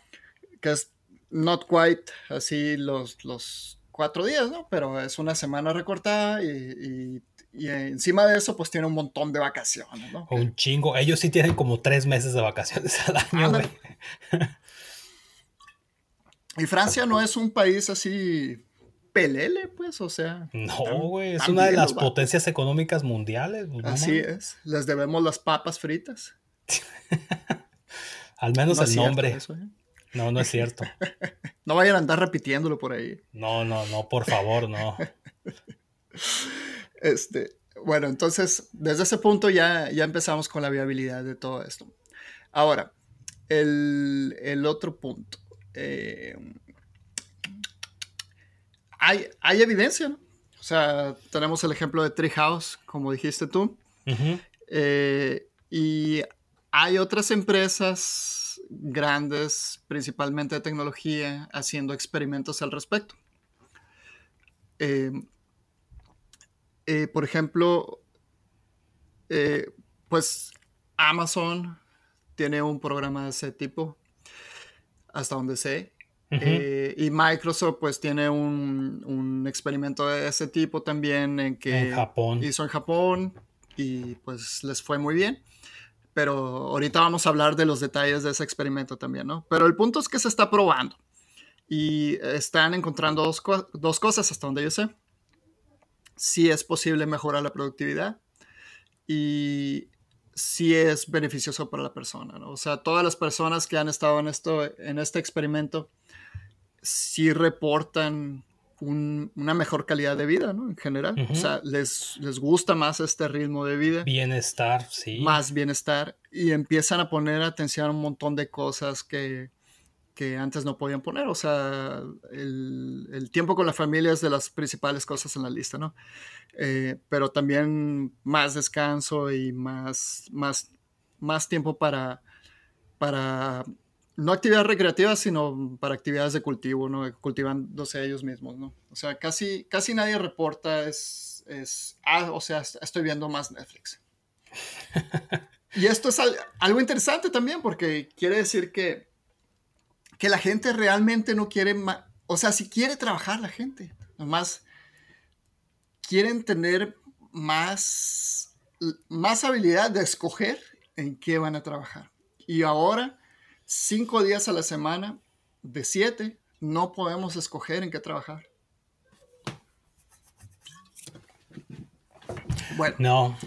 Que es not quite así los, los cuatro días, ¿no? Pero es una semana recortada y, encima de eso, pues tiene un montón de vacaciones, ¿no? Un chingo. Ellos sí tienen como tres meses de vacaciones al año, güey. Y Francia no es un país así pelele, pues, o sea. No, güey, es una de las potencias económicas mundiales. Pues, así es, les debemos las papas fritas. <laughs> Al menos el nombre. ¿eh? No, no es cierto. <laughs> no vayan a andar repitiéndolo por ahí. No, no, no, por favor, no. <laughs> este, bueno, entonces, desde ese punto ya, ya empezamos con la viabilidad de todo esto. Ahora, el, otro punto. Eh, hay, hay, evidencia, ¿no? O sea, tenemos el ejemplo de Treehouse, como dijiste tú. Eh, y hay otras empresas grandes, principalmente de tecnología, haciendo experimentos al respecto. Eh, por ejemplo, pues Amazon tiene un programa de ese tipo, hasta donde sé. Eh, y Microsoft pues tiene un, experimento de ese tipo también en que hizo en Japón y pues les fue muy bien. Pero ahorita vamos a hablar de los detalles de ese experimento también, ¿no? Pero el punto es que se está probando y están encontrando dos, dos cosas hasta donde yo sé. Si es posible mejorar la productividad y sí es beneficioso para la persona, ¿no? O sea, todas las personas que han estado en, esto, en este experimento sí reportan una mejor calidad de vida, ¿no? En general. O sea, les, les gusta más este ritmo de vida. Bienestar, sí. Más bienestar. Y empiezan a poner atención a un montón de cosas que, que antes no podían poner. O sea, el, el, tiempo con la familia es de las principales cosas en la lista, ¿no? Eh, pero también más descanso y más, más, más tiempo para, para, no actividades recreativas, sino para actividades de cultivo, ¿no? Cultivándose ellos mismos, ¿no? O sea, casi, casi nadie reporta es, es ah, o sea, estoy viendo más Netflix. <laughs> y esto es algo interesante también porque quiere decir que que la gente realmente no quiere, o sea, si quiere trabajar la gente, nomás quieren tener más, más habilidad de escoger en qué van a trabajar. Y ahora, cinco días a la semana, de siete, no podemos escoger en qué trabajar. Bueno. No.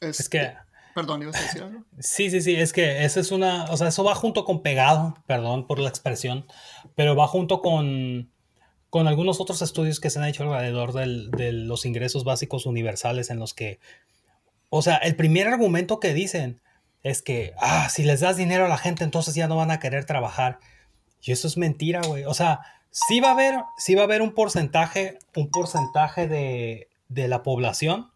Es, que... Perdón, ¿ibas a decir? <laughs> Sí, sí, sí, es que eso es una, o sea, eso va junto con pegado, perdón por la expresión, pero va junto con, con algunos otros estudios que se han hecho alrededor de los ingresos básicos universales en los que, o sea, el primer argumento que dicen es que, ah, si les das dinero a la gente, entonces ya no van a querer trabajar. Y eso es mentira, güey. O sea, sí va a haber, sí va a haber un porcentaje, un porcentaje de, de la población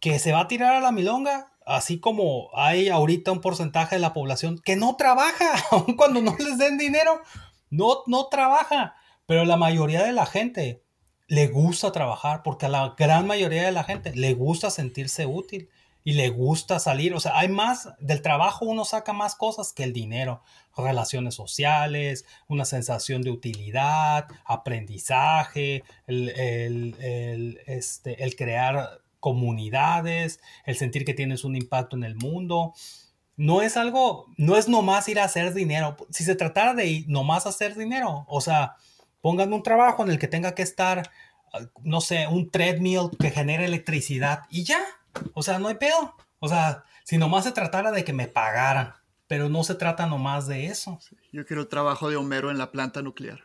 que se va a tirar a la milonga, así como hay ahorita un porcentaje de la población que no trabaja, <laughs> aun cuando no les den dinero, no, no trabaja. Pero la mayoría de la gente le gusta trabajar, porque a la gran mayoría de la gente le gusta sentirse útil y le gusta salir. O sea, hay más del trabajo, uno saca más cosas que el dinero. Relaciones sociales, una sensación de utilidad, aprendizaje, el, este, el crear comunidades, el sentir que tienes un impacto en el mundo. No es algo, no es nomás ir a hacer dinero. Si se tratara de nomás hacer dinero, o sea, pongan un trabajo en el que tenga que estar, no sé, un treadmill que genere electricidad y ya, o sea, no hay pedo. O sea, si nomás se tratara de que me pagaran, pero no se trata nomás de eso. Yo quiero el trabajo de Homero en la planta nuclear.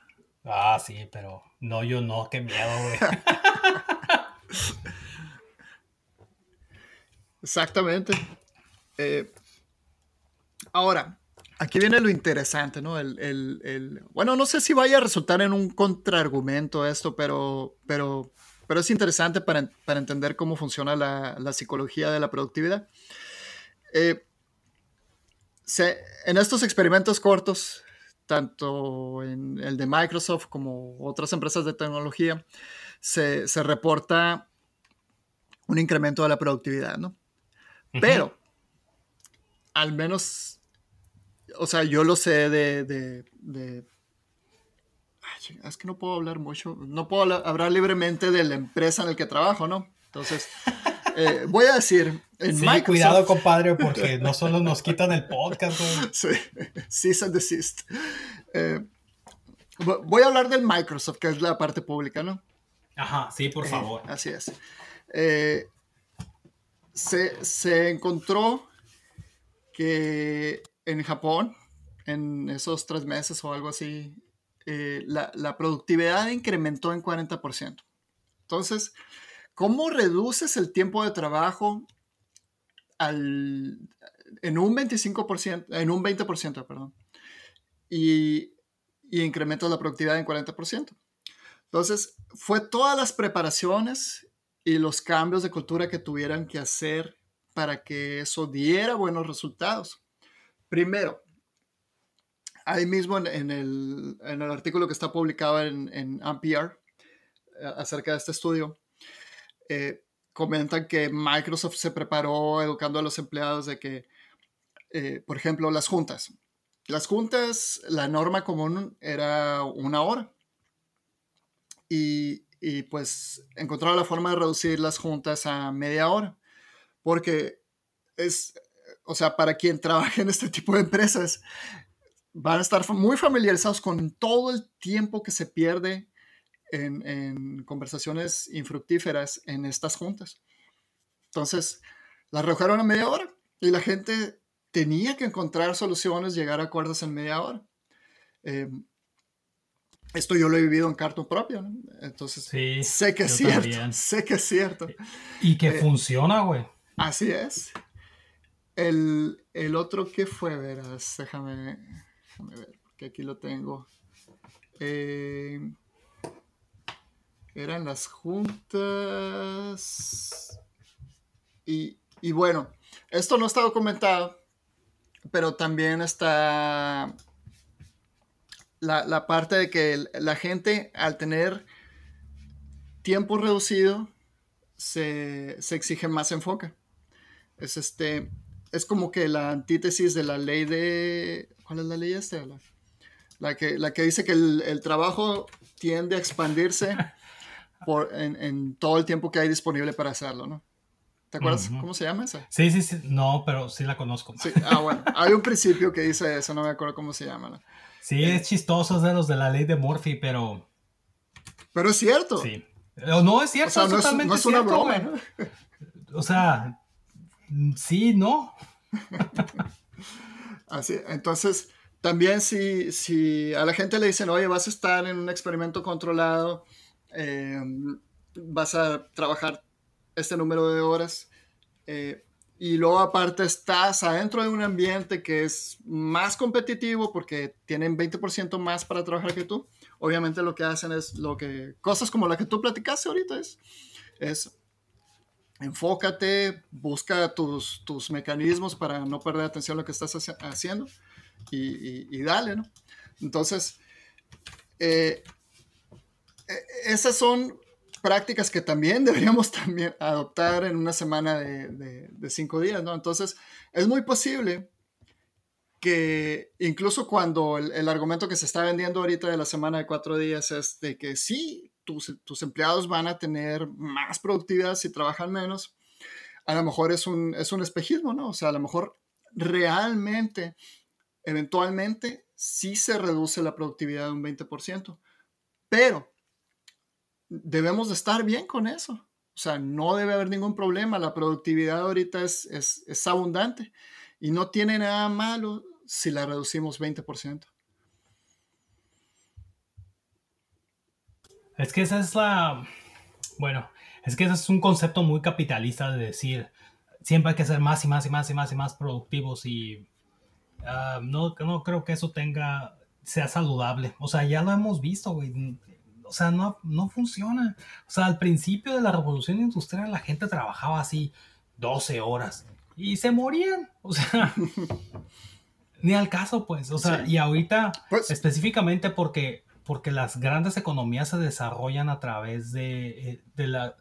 Ah, sí, pero no, yo no, qué miedo, güey. <laughs> Exactamente. Eh, ahora, aquí viene lo interesante, ¿no? El, bueno, no sé si vaya a resultar en un contraargumento esto, pero, pero pero es interesante para, entender cómo funciona la, psicología de la productividad. Eh, en estos experimentos cortos, tanto en el de Microsoft como otras empresas de tecnología, se, reporta un incremento de la productividad, ¿no? Pero, al menos, o sea, yo lo sé de es que no puedo hablar mucho, no puedo hablar libremente de la empresa en la que trabajo, ¿no? Entonces, <laughs> eh, voy a decir, en sí, cuidado, compadre, porque <laughs> no solo nos quitan el podcast, Sí, cease and desist. Eh, voy a hablar del Microsoft, que es la parte pública, ¿no? Ajá, sí, por eh, favor. así es. Se, se encontró que en Japón, en esos tres meses o algo así, eh, la, productividad incrementó en 40%. Entonces, ¿cómo reduces el tiempo de trabajo al, en un 25%, en un 20%, perdón, y, y incrementas la productividad en 40%? Entonces, fue todas las preparaciones y los cambios de cultura que tuvieran que hacer para que eso diera buenos resultados. Primero, ahí mismo en, el, artículo que está publicado en, en NPR eh, acerca de este estudio, eh, comentan que Microsoft se preparó educando a los empleados de que, eh, por ejemplo, las juntas. Las juntas, la norma común era una hora. Y, y pues encontraron la forma de reducir las juntas a media hora. Porque es, o sea, para quien trabaja en este tipo de empresas, van a estar muy familiarizados con todo el tiempo que se pierde en, conversaciones infructíferas en estas juntas. Entonces, la arrojaron a media hora y la gente tenía que encontrar soluciones, llegar a acuerdos en media hora. Em, esto yo lo he vivido en carta propio, entonces sé que es cierto, <laughs> sé que es cierto. Y que eh, funciona, güey. Así es. El, el otro que fue, verás, déjame, Déjame ver, porque aquí lo tengo. Eh, eran las juntas. Y, bueno, esto no está documentado, pero también está la, parte de que la gente al tener tiempo reducido se, se, exige más enfoque. Es este es como que la antítesis de la ley de ¿Cuál es la ley esta? La que, la que dice que el, trabajo tiende a expandirse <laughs> por, en, todo el tiempo que hay disponible para hacerlo, ¿no? ¿Te acuerdas cómo se llama esa? Sí, sí, sí. No, pero sí la conozco. Sí. Ah, bueno. Hay un principio que dice eso, no me acuerdo cómo se llama. ¿no? Sí, es chistoso, es de los de la ley de Murphy, pero... Pero es cierto. Sí. No, es cierto, es totalmente no es, una broma, ¿no? O sea, sí, no. Así, entonces, también si, si a la gente le dicen, oye, vas a estar en un experimento controlado, eh, vas a trabajar este número de horas, eh, y luego aparte estás adentro de un ambiente que es más competitivo porque tienen 20% más para trabajar que tú, obviamente lo que hacen es lo que, cosas como la que tú platicaste ahorita es, es enfócate, busca tus, tus mecanismos para no perder atención a lo que estás haciendo y, dale, ¿no? Entonces, eh, e, esas son prácticas que también <laughs> deberíamos también adoptar en una semana de, cinco días, ¿no? Entonces, es muy posible que incluso cuando el, argumento que se está vendiendo ahorita de la semana de cuatro días es de que sí, tus, tus empleados van a tener más productividad si trabajan menos, a lo mejor es un, es un espejismo, ¿no? O sea, a lo mejor realmente, eventualmente, sí se reduce la productividad de un 20%, pero debemos de estar bien con eso. O sea, no debe haber ningún problema. La productividad ahorita es, es, abundante y no tiene nada malo si la reducimos 20%. Es que esa es la... Bueno, es que ese es un concepto muy capitalista de decir, siempre hay que ser más y más y más y más y más productivos y ah, no, no creo que eso tenga, sea saludable. O sea, ya lo hemos visto, güey o sea, no, no funciona. O sea, al principio de la revolución industrial la gente trabajaba así 12 horas y se morían. O sea, <laughs> ni al caso, pues. O sea, y ahorita pues específicamente porque, porque las grandes economías se desarrollan a través de, eh, de, la,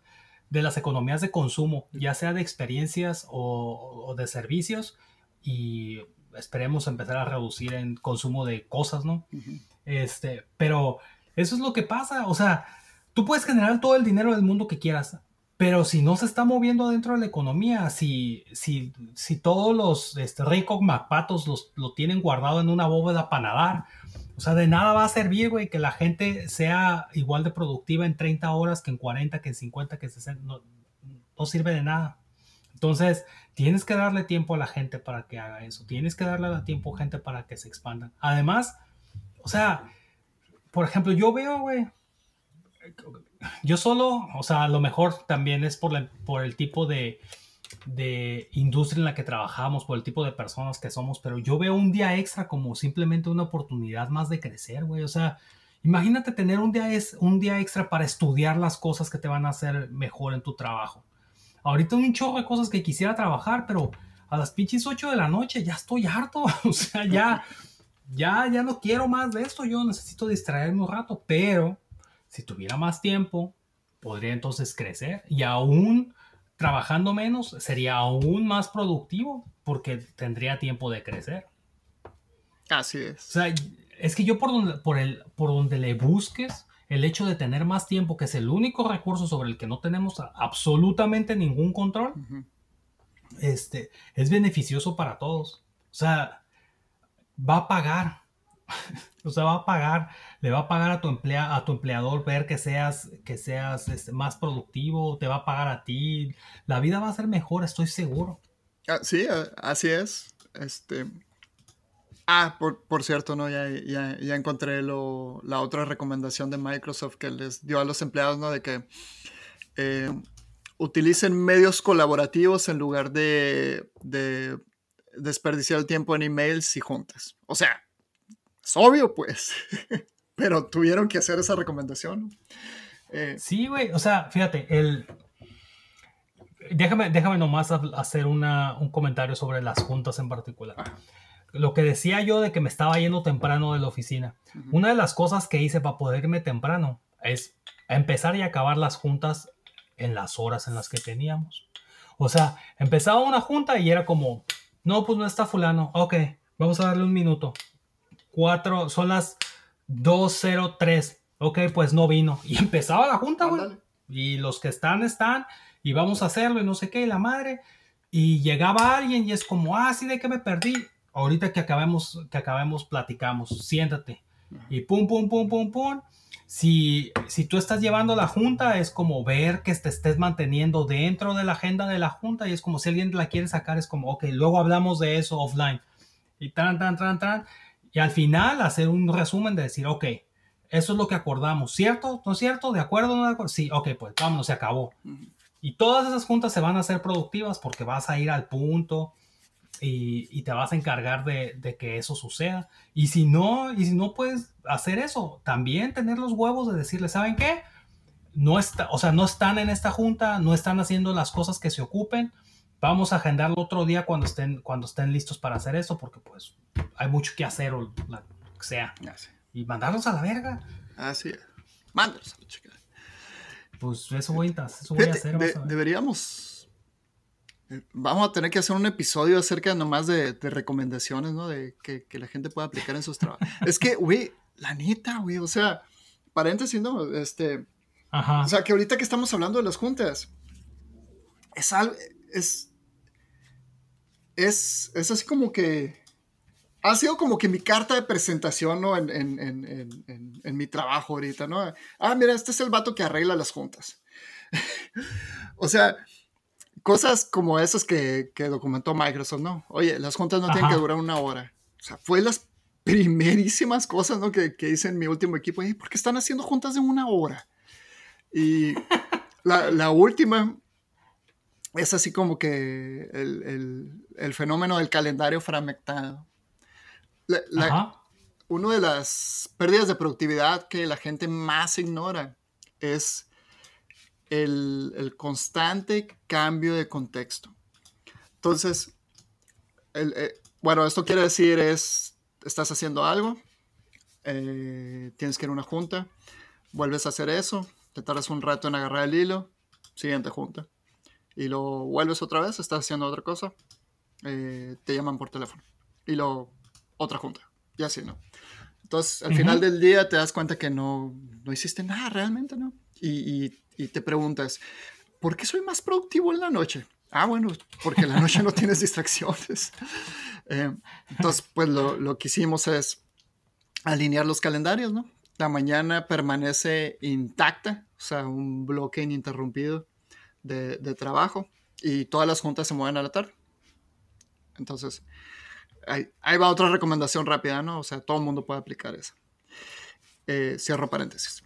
de las economías de consumo, ya sea de experiencias o, de servicios, y esperemos empezar a reducir en consumo de cosas, ¿no? Este, pero eso es lo que pasa. O sea, tú puedes generar todo el dinero del mundo que quieras, pero si no se está moviendo dentro de la economía, si, si, si todos los este, ricos mapatos los, lo tienen guardado en una bóveda para nadar, o sea, de nada va a servir, güey, que la gente sea igual de productiva en 30 horas que en 40, que en 50, que en 60. No, no sirve de nada. Entonces, tienes que darle tiempo a la gente para que haga eso. Tienes que darle tiempo a gente para que se expandan. Además, o sea, por ejemplo, yo veo, güey, yo solo, o sea, a lo mejor también es por, por el tipo de, de industria en la que trabajamos, por el tipo de personas que somos, pero yo veo un día extra como simplemente una oportunidad más de crecer, güey. O sea, imagínate tener un día, es, un día extra para estudiar las cosas que te van a hacer mejor en tu trabajo. Ahorita un chorro de cosas que quisiera trabajar, pero a las pinches 8 de la noche ya estoy harto. <laughs> O sea, ya ya, ya no quiero más de esto, yo necesito distraerme un rato, pero si tuviera más tiempo, podría entonces crecer y aún trabajando menos sería aún más productivo porque tendría tiempo de crecer. Así es. O sea, es que yo por donde, por el, por donde le busques, el hecho de tener más tiempo, que es el único recurso sobre el que no tenemos absolutamente ningún control, este, es beneficioso para todos. O sea, va a pagar. <laughs> o sea, va a pagar, le va a pagar a tu, emplea, a tu empleador ver que seas, que seas este, más productivo, te va a pagar a ti. La vida va a ser mejor, estoy seguro. Ah, sí, así es. Este. Ah, por, cierto, ¿no? Ya, ya, encontré lo, la otra recomendación de Microsoft que les dio a los empleados, ¿no? De que eh, utilicen medios colaborativos en lugar de, de desperdiciar el tiempo en emails y juntas. O sea, es obvio, pues. <laughs> Pero tuvieron que hacer esa recomendación. Eh, sí, güey. O sea, fíjate, el. Déjame, déjame nomás hacer una, un comentario sobre las juntas en particular. Lo que decía yo de que me estaba yendo temprano de la oficina. Una de las cosas que hice para poder irme temprano es empezar y acabar las juntas en las horas en las que teníamos. O sea, empezaba una junta y era como, no, pues no está fulano. Ok, vamos a darle un minuto. 4, son las 2.03. Ok, pues no vino. Y <laughs> empezaba la junta, güey. Y los que están, están. Y vamos a hacerlo y no sé qué, y la madre. Y llegaba alguien y es como, ah, sí, de que me perdí. Ahorita que acabemos, que acabemos, platicamos. Siéntate. Y pum, pum, pum, pum, pum. Si, si tú estás llevando la junta, es como ver que te estés manteniendo dentro de la agenda de la junta y es como si alguien la quiere sacar, es como, ok, luego hablamos de eso offline. Y tan, tan, tan, tan. Y al final hacer un resumen de decir, ok, eso es lo que acordamos, ¿cierto? ¿No es cierto? ¿De acuerdo? ¿No de acuerdo? Sí, ok, pues vámonos, se acabó. Y todas esas juntas se van a hacer productivas porque vas a ir al punto y, te vas a encargar de, que eso suceda. Y si no, y si no puedes hacer eso, también tener los huevos de decirle, ¿saben qué? No está, o sea, no están en esta junta, no están haciendo las cosas que se ocupen. Vamos a agendarlo otro día cuando estén, cuando estén listos para hacer eso, porque pues hay mucho que hacer o lo que sea. Y mandarlos a la verga. Así es. Mándalos a la chica. Pues eso voy, a, eso voy a hacer. deberíamos. Vamos a tener que hacer un episodio acerca nomás de, de recomendaciones, ¿no? De que, que, la gente pueda aplicar en sus trabajos. <laughs> es que, güey, la neta, güey, o sea, paréntesis, ¿no? Este. Ajá. O sea, que ahorita que estamos hablando de las juntas, es algo. Es. Es, es así como que ha sido como que mi carta de presentación, ¿no? En, en, en, en, mi trabajo ahorita, ¿no? Ah, mira, este es el vato que arregla las juntas. <laughs> o sea, cosas como esas que, que, documentó Microsoft, ¿no? Oye, las juntas no tienen que durar una hora. O sea, fue las primerísimas cosas, ¿no? Que, que hice en mi último equipo. ¿Por qué están haciendo juntas de una hora? Y la, la última es así como que el, el, el fenómeno del calendario fragmentado una de las pérdidas de productividad que la gente más ignora es el, constante cambio de contexto. Entonces, eh, bueno, esto quiere decir es, estás haciendo algo, eh, tienes que ir a una junta, vuelves a hacer eso, te tardas un rato en agarrar el hilo, siguiente junta, y lo vuelves otra vez, estás haciendo otra cosa, eh, te llaman por teléfono, y lo otra junta. Y así, ¿no? Entonces, al final del día te das cuenta que no, no hiciste nada realmente, ¿no? Y, y, te preguntas, ¿por qué soy más productivo en la noche? Ah, bueno, porque en la noche no tienes <laughs> distracciones. Eh, entonces, pues lo, lo, que hicimos es alinear los calendarios, ¿no? La mañana permanece intacta, o sea, un bloque ininterrumpido de, de trabajo y todas las juntas se mueven a la tarde. Entonces, ahí, va otra recomendación rápida, ¿no? O sea, todo el mundo puede aplicar eso. Eh, cierro paréntesis.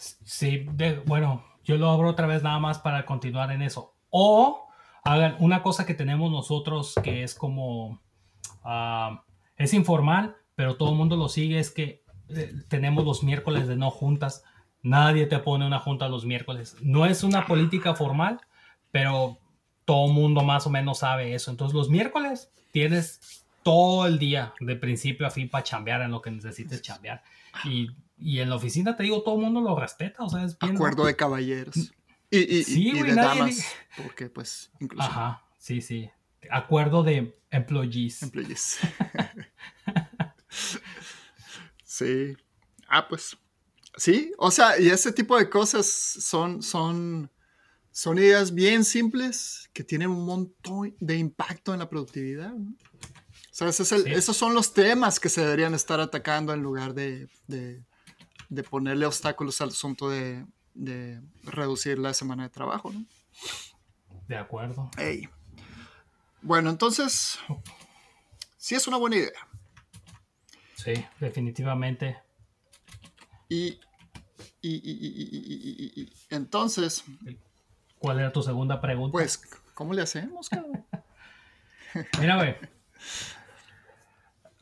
Sí, bueno, yo lo abro otra vez nada más para continuar en eso. O hagan una cosa que tenemos nosotros que es como, ah, es informal, pero todo el mundo lo sigue, es que eh, tenemos los miércoles de no juntas. Nadie te pone una junta los miércoles. No es una política formal, pero todo el mundo más o menos sabe eso. Entonces los miércoles tienes todo el día, de principio a fin, para chambear en lo que necesites chambear. Y, y, en la oficina, te digo, todo el mundo lo respeta, o sea, es bien... Acuerdo de caballeros. Y, y, sí, y de damas, porque pues incluso... Ajá, sí, sí. Acuerdo de employees. Employees. <laughs> sí. Ah, pues. Sí, o sea, y ese tipo de cosas son, son son ideas bien simples que tienen un montón de impacto en la productividad. O sea, esos son los temas que se deberían estar atacando en lugar de, ponerle obstáculos al asunto de, reducir la semana de trabajo. ¿no? De acuerdo. Bueno, entonces, sí es una buena idea. Sí, definitivamente. Y, y, y, y entonces, ¿Cuál era tu segunda pregunta? Pues, ¿cómo le hacemos, cabrón? <laughs> Mira, güey.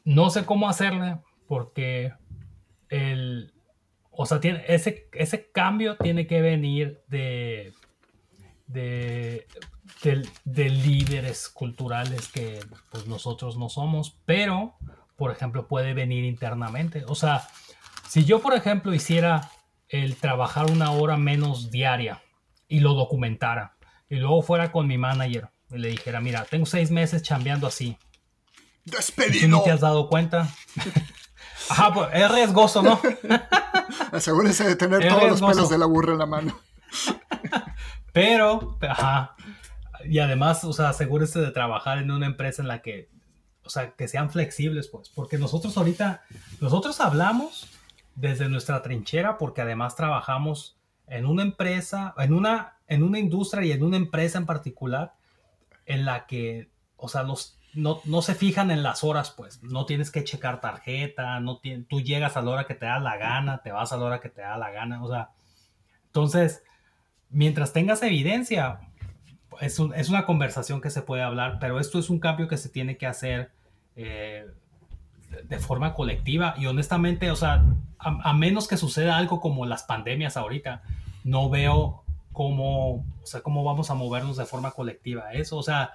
No sé cómo hacerle porque el. O sea, tiene, ese, ese cambio tiene que venir de, de, de, líderes culturales que pues, nosotros no somos, pero, por ejemplo, puede venir internamente. O sea, si yo, por ejemplo, hiciera el trabajar una hora menos diaria, y lo documentara. Y luego fuera con mi manager y le dijera, mira, tengo seis meses chambeando así. Despedido. no te has dado cuenta. <laughs> Ajá, pues es riesgoso, ¿no? <laughs> Asegúrese de tener todos los pelos de la burra en la mano. <laughs> Pero, ajá. Y además, o sea, asegúrese de trabajar en una empresa en la que, o sea, que sean flexibles, pues. Porque nosotros ahorita, nosotros hablamos desde nuestra trinchera porque además trabajamos en una empresa, en una, en una industria y en una empresa en particular en la que, o sea, los no, no, se fijan en las horas, pues. No tienes que checar tarjeta, no tú llegas a la hora que te da la gana, te vas a la hora que te da la gana, o sea. Entonces, mientras tengas evidencia, es, es una conversación que se puede hablar, pero esto es un cambio que se tiene que hacer eh, de forma colectiva y honestamente, o sea, a, a, menos que suceda algo como las pandemias ahorita, no veo cómo, o sea, cómo vamos a movernos de forma colectiva. Eso, o sea,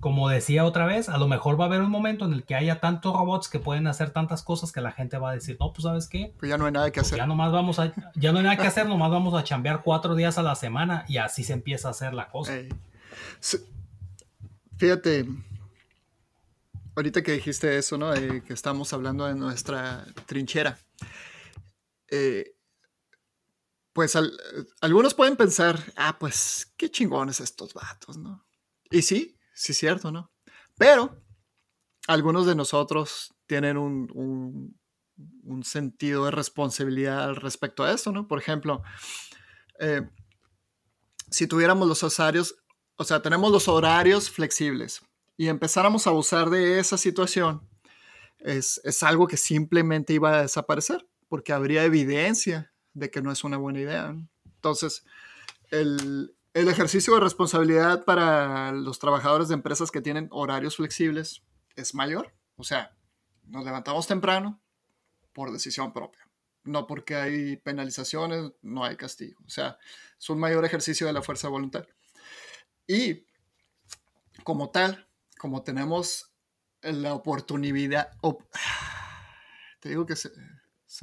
como decía otra vez, a lo mejor va a haber un momento en el que haya tantos robots que pueden hacer tantas cosas que la gente va a decir, no, pues sabes qué, pues ya no hay nada que pues hacer. Ya nomás vamos a, ya no hay nada que hacer, nomás vamos a chambear cuatro días a la semana y así se empieza a hacer la cosa. Fíjate, ahorita que dijiste eso, ¿no? que estamos hablando de nuestra trinchera. Eh, pues algunos pueden pensar, ah, pues qué chingones estos vatos, ¿no? Y sí, sí cierto, ¿no? Pero algunos de nosotros tienen un, sentido de responsabilidad respecto a eso, ¿no? Por ejemplo, eh, si tuviéramos los horarios, o sea, tenemos los horarios flexibles y empezáramos a abusar de esa situación, es, es algo que simplemente iba a desaparecer porque habría evidencia de que no es una buena idea. Entonces, el, el ejercicio de responsabilidad para los trabajadores de empresas que tienen horarios flexibles es mayor. O sea, nos levantamos temprano por decisión propia. No porque hay penalizaciones, no hay castigo. O sea, es un mayor ejercicio de la fuerza de voluntad. Y como tal, como tenemos la oportunidad, <sighs> te digo que se,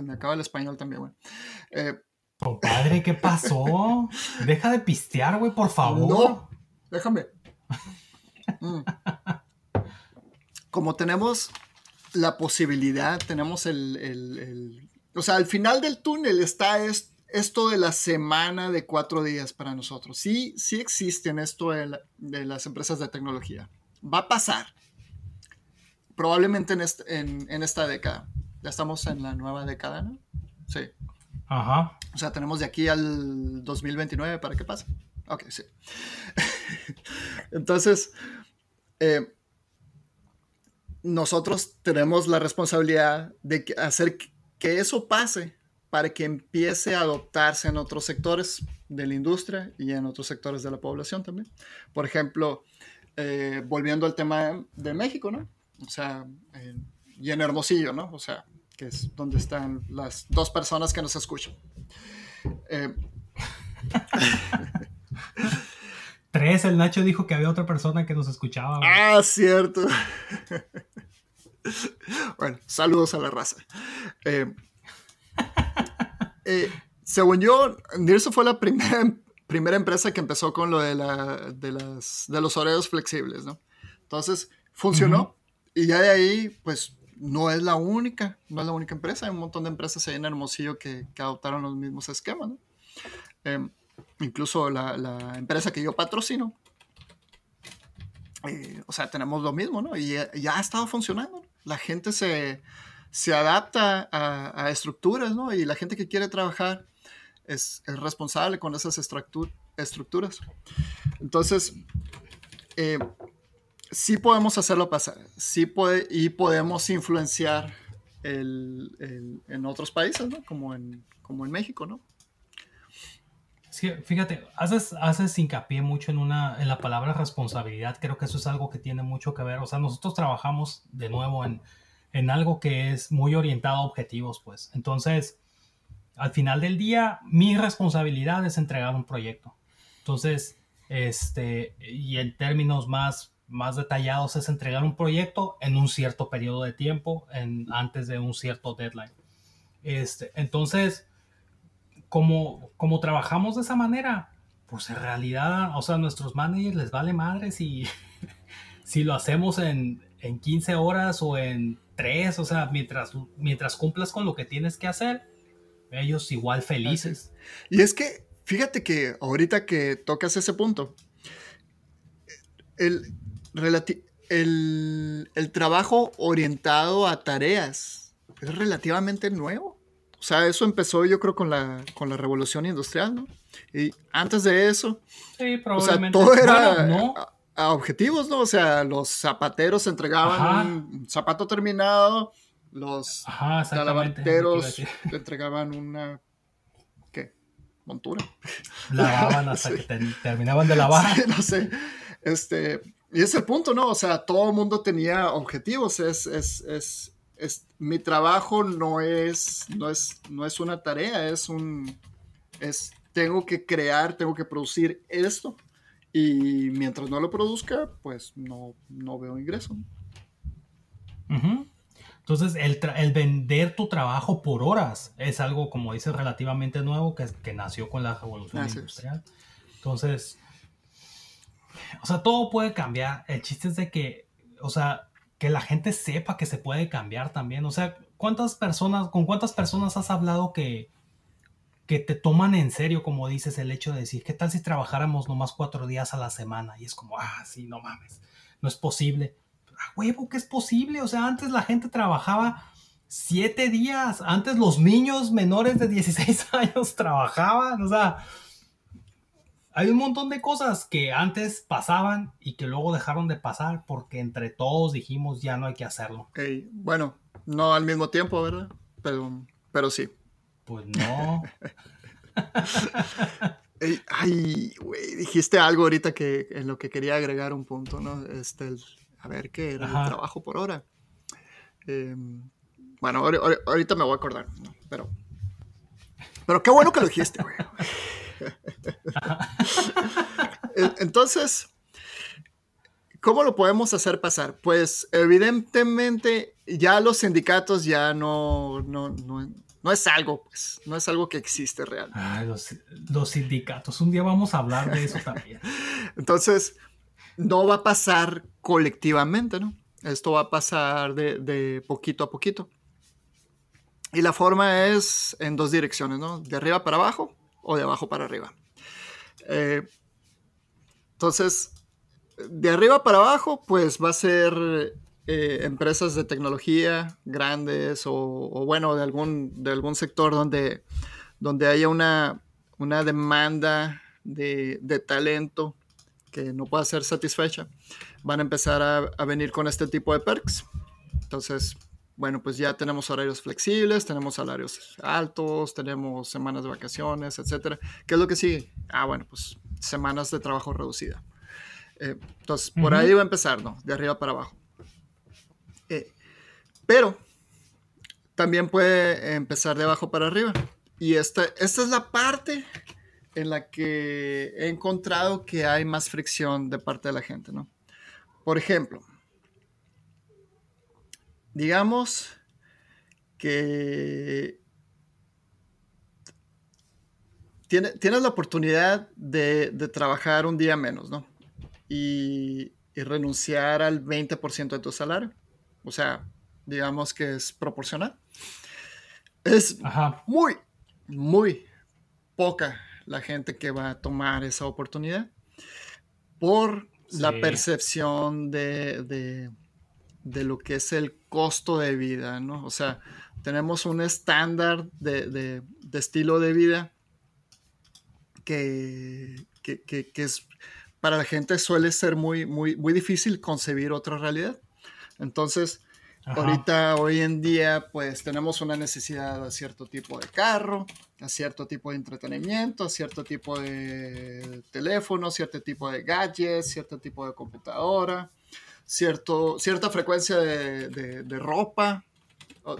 me acaba el español también, bueno. Compadre, ¿qué pasó? Deja de pistear, güey, por favor. No, déjame. Mm. Como tenemos la posibilidad, tenemos el, O sea, al final del túnel está esto de la semana de cuatro días para nosotros. Sí, sí existen esto de, las empresas de tecnología. Va a pasar. Probablemente en, en esta década. Ya estamos en la nueva década, ¿no? Sí. Ajá. O sea, tenemos de aquí al 2029 para que pase. Ok, sí. <laughs> Entonces, eh, nosotros tenemos la responsabilidad de hacer que eso pase para que empiece a adoptarse en otros sectores de la industria y en otros sectores de la población también. Por ejemplo, eh, volviendo al tema de México, ¿no? O sea, y en Hermosillo, ¿no? O sea, que es donde están las dos personas que nos escuchan. Eh, <laughs> Tres, el Nacho dijo que había otra persona que nos escuchaba. Ah, cierto. bueno, saludos a la raza. Eh, eh, según yo, Nirso fue la primera, primera empresa que empezó con lo de, la, de, las, de los horarios flexibles, ¿no? Entonces, funcionó. Y ya de ahí, pues no es la única, no es la única empresa, hay un montón de empresas ahí en Hermosillo que, que adoptaron los mismos esquemas. Em, incluso la, la, empresa que yo patrocino, eh, o sea, tenemos lo mismo, ¿no? Y ya, ha estado funcionando, la gente se, se adapta a, a, estructuras, ¿no? Y la gente que quiere trabajar es, es responsable con esas estructuras. Entonces, eh, sí podemos hacerlo pasar, sí puede, y podemos influenciar el, en otros países, ¿no? Como en, como en México, ¿no? Sí, fíjate, haces, haces hincapié mucho en, una, en la palabra responsabilidad, creo que eso es algo que tiene mucho que ver, o sea, nosotros trabajamos de nuevo en, en algo que es muy orientado a objetivos, pues, entonces, al final del día, mi responsabilidad es entregar un proyecto, entonces, este, y en términos más más detallados es entregar un proyecto en un cierto periodo de tiempo, en, antes de un cierto deadline. Este, entonces, como, como trabajamos de esa manera, pues en realidad, o sea, a nuestros managers les vale madre si, <laughs> si lo hacemos en, en 15 horas o en 3, o sea, mientras, mientras cumplas con lo que tienes que hacer, ellos igual felices. Y es que, fíjate que ahorita que tocas ese punto, el, el, el trabajo orientado a tareas es relativamente nuevo. O sea, eso empezó yo creo con la, con la revolución industrial, ¿no? Y antes de eso, sí, probablemente. O sea, todo era a, objetivos, ¿no? O sea, los zapateros entregaban un zapato terminado, los talabarteros entregaban una ¿qué? montura. Lavaban hasta <laughs> que terminaban de lavar. no sé. Este, y es el punto, ¿no? O sea, todo el mundo tenía objetivos. Es, es, es, es, mi trabajo no es, no es, no es una tarea, es un, es, tengo que crear, tengo que producir esto. Y mientras no lo produzca, pues no, no veo ingreso. Entonces, el, el, vender tu trabajo por horas es algo, como dices, relativamente nuevo que, que nació con la revolución industrial. Entonces, o sea, todo puede cambiar. El chiste es de que, o sea, que la gente sepa que se puede cambiar también. O sea, ¿cuántas personas, con cuántas personas has hablado que, que te toman en serio, como dices, el hecho de decir, ¿qué tal si trabajáramos nomás cuatro días a la semana? Y es como, ah, sí, no mames, no es posible. A huevo que es posible. O sea, antes la gente trabajaba siete días. Antes los niños menores de 16 <laughs> años trabajaban. O sea, hay un montón de cosas que antes pasaban y que luego dejaron de pasar porque entre todos dijimos ya no hay que hacerlo. bueno, no al mismo tiempo, ¿verdad? Pero, pero sí. Pues no. <laughs> ay, güey, dijiste algo ahorita que en lo que quería agregar un punto, ¿no? Este, a ver qué era el trabajo por hora. Em, bueno, ahorita me voy a acordar, pero, pero qué bueno que lo dijiste, güey. Entonces, ¿cómo lo podemos hacer pasar? Pues evidentemente ya los sindicatos ya no, no, es algo, pues, no es algo que existe realmente. los, sindicatos, un día vamos a hablar de eso también. <laughs> Entonces, no va a pasar colectivamente, ¿no? Esto va a pasar de, de poquito a poquito. Y la forma es en dos direcciones, ¿no? De arriba para abajo o de abajo para arriba. Eh, entonces, de arriba para abajo, pues va a ser eh, empresas de tecnología grandes o, bueno, de algún, de algún sector donde, donde haya una, una demanda de, de, talento que no pueda ser satisfecha, van a empezar a, a venir con este tipo de perks. Entonces, bueno, pues ya tenemos horarios flexibles, tenemos salarios altos, tenemos semanas de vacaciones, etcétera. ¿Qué es lo que sigue? Ah, bueno, pues semanas de trabajo reducida. Eh, entonces, por ahí va a empezar, ¿no? De arriba para abajo. Eh, pero también puede empezar de abajo para arriba. Y esta, esta es la parte en la que he encontrado que hay más fricción de parte de la gente, ¿no? Por ejemplo, digamos que tienes la oportunidad de, trabajar un día menos, ¿no? Y, renunciar al 20% de tu salario. O sea, digamos que es proporcional. Es muy, muy poca la gente que va a tomar esa oportunidad por la percepción de de lo que es el costo de vida, ¿no? O sea, tenemos un estándar de, estilo de vida que, es, para la gente suele ser muy, muy, muy difícil concebir otra realidad. Entonces, ahorita, hoy en día, pues tenemos una necesidad de cierto tipo de carro, a cierto tipo de entretenimiento, a cierto tipo de teléfono, cierto tipo de gadgets, cierto tipo de computadora cierto, cierta frecuencia de, ropa,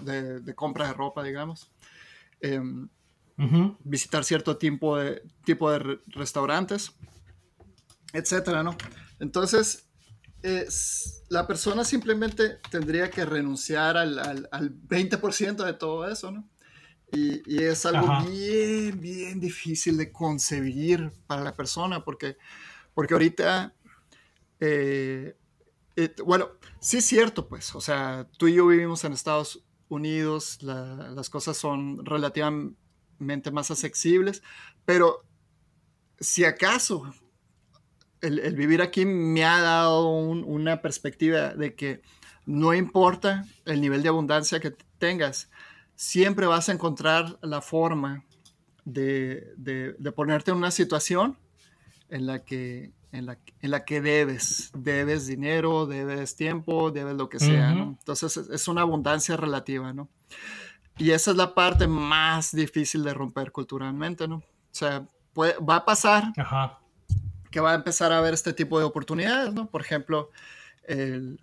de, compra de ropa, digamos. Em, visitar cierto tipo de, tipo de restaurantes, etcétera, ¿no? Entonces, la persona simplemente tendría que renunciar al, al, 20% de todo eso, ¿no? Y, es algo bien, bien difícil de concebir para la persona, porque, porque ahorita eh, bueno, sí es cierto, pues, o sea, tú y yo vivimos en Estados Unidos, las cosas son relativamente más accesibles, pero si acaso el, vivir aquí me ha dado una perspectiva de que no importa el nivel de abundancia que tengas, siempre vas a encontrar la forma de, de ponerte en una situación en la que en la, en la que debes, debes dinero, debes tiempo, debes lo que sea, ¿no? Entonces es una abundancia relativa, ¿no? Y esa es la parte más difícil de romper culturalmente, ¿no? O sea, va a pasar que va a empezar a haber este tipo de oportunidades, ¿no? Por ejemplo,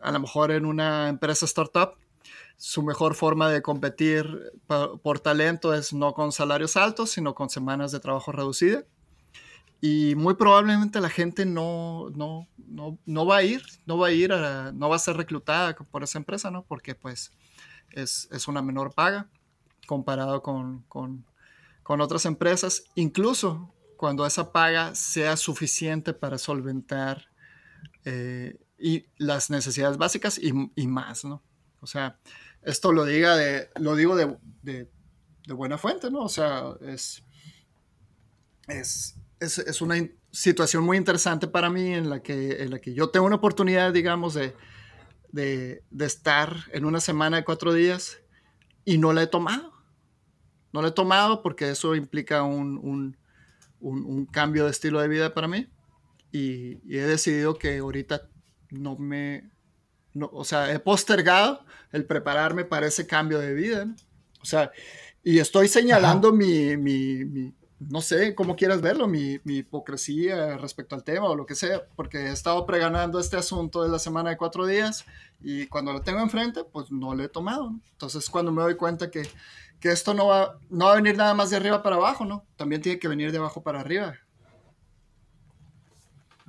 a lo mejor en una empresa startup, su mejor forma de competir por talento es no con salarios altos, sino con semanas de trabajo reducida y muy probablemente la gente no, no, no, no va a ir, no va a ir, no va a ser reclutada por esa empresa, ¿no? Porque pues es, es una menor paga comparado con, con, con, otras empresas, incluso cuando esa paga sea suficiente para solventar eh, y las necesidades básicas y, más, ¿no? O sea, esto lo, diga de, lo digo de, de, de buena fuente, ¿no? O sea, es, es es, es, una situación muy interesante para mí en la que, en la que yo tengo una oportunidad, digamos, de, de, de estar en una semana de cuatro días y no la he tomado. No la he tomado porque eso implica un, un, un, cambio de estilo de vida para mí y, he decidido que ahorita no me... No, o sea, he postergado el prepararme para ese cambio de vida. O sea, y estoy señalando mi, mi no sé cómo quieras verlo, mi, hipocresía respecto al tema o lo que sea, porque he estado preganando este asunto de la semana de cuatro días y cuando lo tengo enfrente, pues no lo he tomado. Entonces, cuando me doy cuenta que, esto no va, no va a venir nada más de arriba para abajo, ¿no? También tiene que venir de abajo para arriba.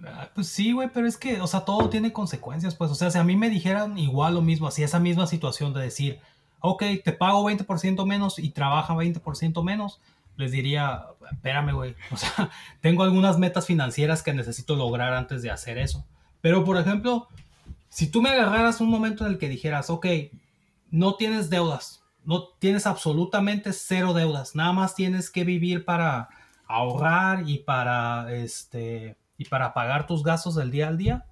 Ah, pues sí, güey, pero es que, o sea, todo tiene consecuencias, pues, o sea, si a mí me dijeran igual lo mismo, así esa misma situación de decir, ok, te pago 20% menos y trabaja 20% menos, les diría, espérame, güey, o sea, <laughs> tengo algunas metas financieras que necesito lograr antes de hacer eso. Pero, por ejemplo, si tú me agarraras un momento en el que dijeras, ok, no tienes deudas, no tienes absolutamente cero deudas, nada más tienes que vivir para ahorrar y para, este, y para pagar tus gastos del día al día,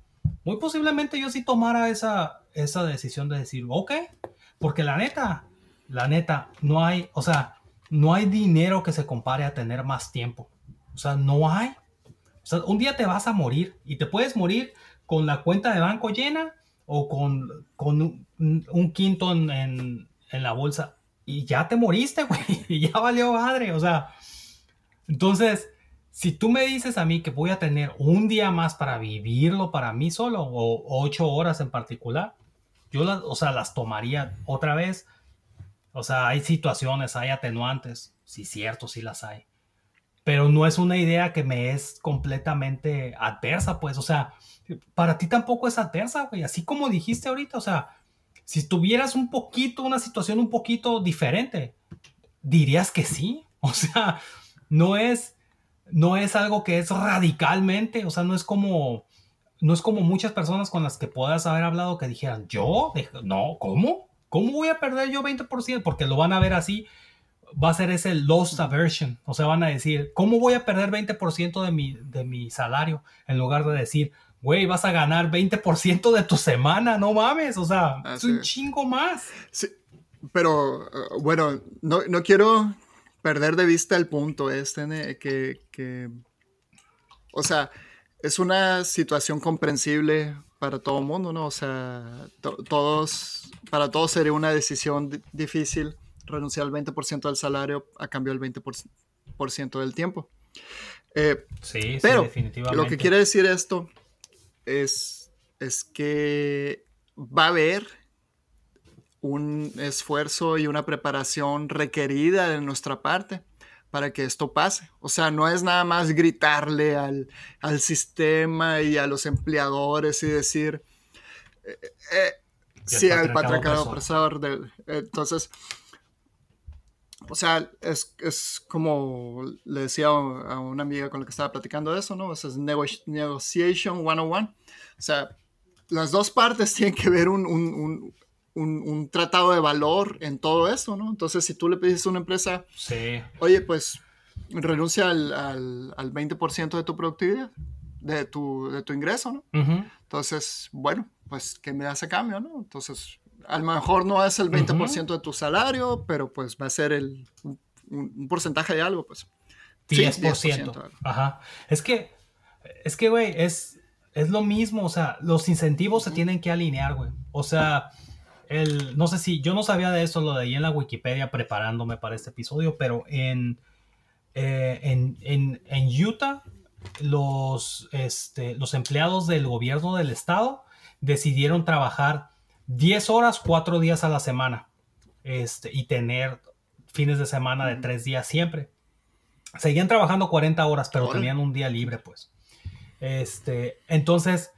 muy posiblemente yo sí tomara esa, esa decisión de decir, ok, porque la neta, la neta, no hay, o sea, no hay dinero que se compare a tener más tiempo. O sea, no hay. O sea, un día te vas a morir y te puedes morir con la cuenta de banco llena o con, con un, quinto en, la bolsa y ya te moriste, <laughs> güey, y ya valió madre. O sea, entonces, si tú me dices a mí que voy a tener un día más para vivirlo para mí solo o ocho horas en particular, yo las, o sea, las tomaría otra vez o sea, hay situaciones, hay atenuantes, sí, cierto, sí las hay. Pero no es una idea que me es completamente adversa, pues. O sea, para ti tampoco es adversa, güey. Así como dijiste ahorita, o sea, si tuvieras un poquito, una situación un poquito diferente, dirías que sí. <laughs> O sea, no es, no es algo que es radicalmente, o sea, no es como, no es como muchas personas con las que puedas haber hablado que dijeran, yo, no, ¿cómo? ¿Cómo voy a perder yo 20%? Porque lo van a ver así. Va a ser ese lost aversion. O sea, van a decir, ¿cómo voy a perder 20% de mi, de mi salario? En lugar de decir, güey, vas a ganar 20% de tu semana, no mames. O sea, es un chingo más. Sí, pero uh, bueno, no, no, quiero perder de vista el punto este, que, que, o sea, es una situación comprensible para todo el mundo, ¿no? O sea, todos, para todos sería una decisión difícil renunciar al 20% del salario a cambio del 20% del tiempo. Eh, sí, pero definitivamente. Lo que quiere decir esto es, es que va a haber un esfuerzo y una preparación requerida de nuestra parte para que esto pase. O sea, no es nada más gritarle al, sistema y a los empleadores y decir, eh, eh sí, al patriarcado opresor. entonces, o sea, es, como le decía a una amiga con la que estaba platicando eso, ¿no? O sea, es negotiation 101. O sea, las dos partes <laughs> tienen que ver un, un, un, un, tratado de valor en todo eso, ¿no? Entonces, si tú le pides a una empresa, sí. oye, pues renuncia al, al, al 20% de tu productividad, de tu, de tu ingreso, ¿no? Entonces, bueno, pues, ¿qué me hace cambio, no? Entonces, a lo mejor no es el 20% de tu salario, pero pues va a ser el, un, porcentaje de algo, pues. 10%. Sí, 10% Ajá. Es que, es que, güey, es, es lo mismo, o sea, los incentivos se tienen que alinear, güey. O sea, el, no sé si, yo no sabía de eso, lo ahí en la Wikipedia preparándome para este episodio, pero en, eh, en, en, en, Utah, los, este, los empleados del gobierno del estado decidieron trabajar 10 horas, 4 días a la semana este, y tener fines de semana de 3 días siempre. Seguían trabajando 40 horas, pero tenían un día libre, pues. Este, entonces,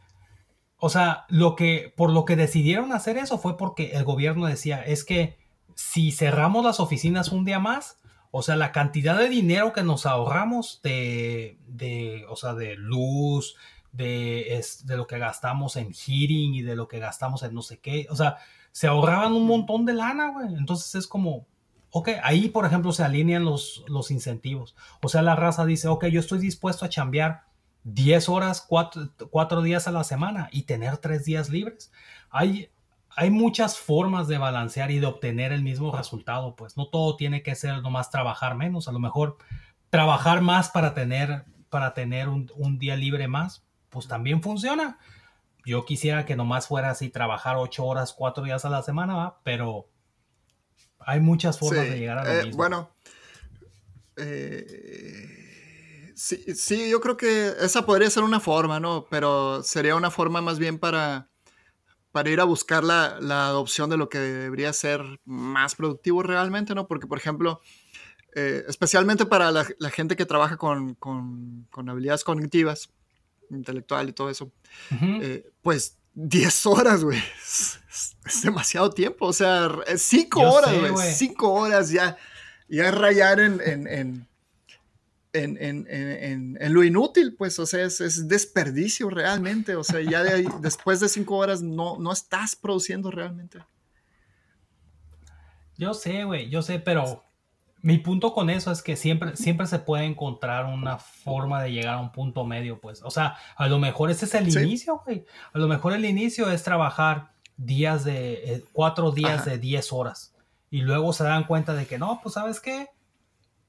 o sea, lo que, por lo que decidieron hacer eso fue porque el gobierno decía, es que si cerramos las oficinas un día más, o sea, la cantidad de dinero que nos ahorramos de, de o sea, de luz, de, de lo que gastamos en heating y de lo que gastamos en no sé qué. O sea, se ahorraban un montón de lana, güey. Entonces es como, ok, ahí por ejemplo se alinean los, los incentivos. O sea, la raza dice, ok, yo estoy dispuesto a chambear 10 horas, 4, días a la semana y tener 3 días libres. Hay, hay muchas formas de balancear y de obtener el mismo resultado, pues no todo tiene que ser nomás trabajar menos, a lo mejor trabajar más para tener, para tener un, un día libre más pues también funciona. Yo quisiera que nomás fuera así, trabajar ocho horas, cuatro días a la semana, ¿va? pero hay muchas formas de llegar a lo eh, mismo. Bueno, eh, sí, yo creo que esa podría ser una forma, ¿no? Pero sería una forma más bien para, para ir a buscar la, adopción de lo que debería ser más productivo realmente, ¿no? Porque, por ejemplo, eh, especialmente para la, gente que trabaja con, con, con habilidades cognitivas, intelectual y todo eso, eh, pues 10 horas, güey. Es, demasiado tiempo. O sea, 5 horas, güey. 5 horas ya, ya rayar en, en, en, en, en lo inútil, pues, o sea, es, es, desperdicio realmente. O sea, ya de ahí, después de 5 horas no, no estás produciendo realmente. Yo sé, güey, yo sé, pero mi punto con eso es que siempre, siempre se puede encontrar una forma de llegar a un punto medio, pues. O sea, a lo mejor ese es el inicio, güey. A lo mejor el inicio es trabajar días de, eh, cuatro días de diez horas. Y luego se dan cuenta de que no, pues, ¿sabes qué?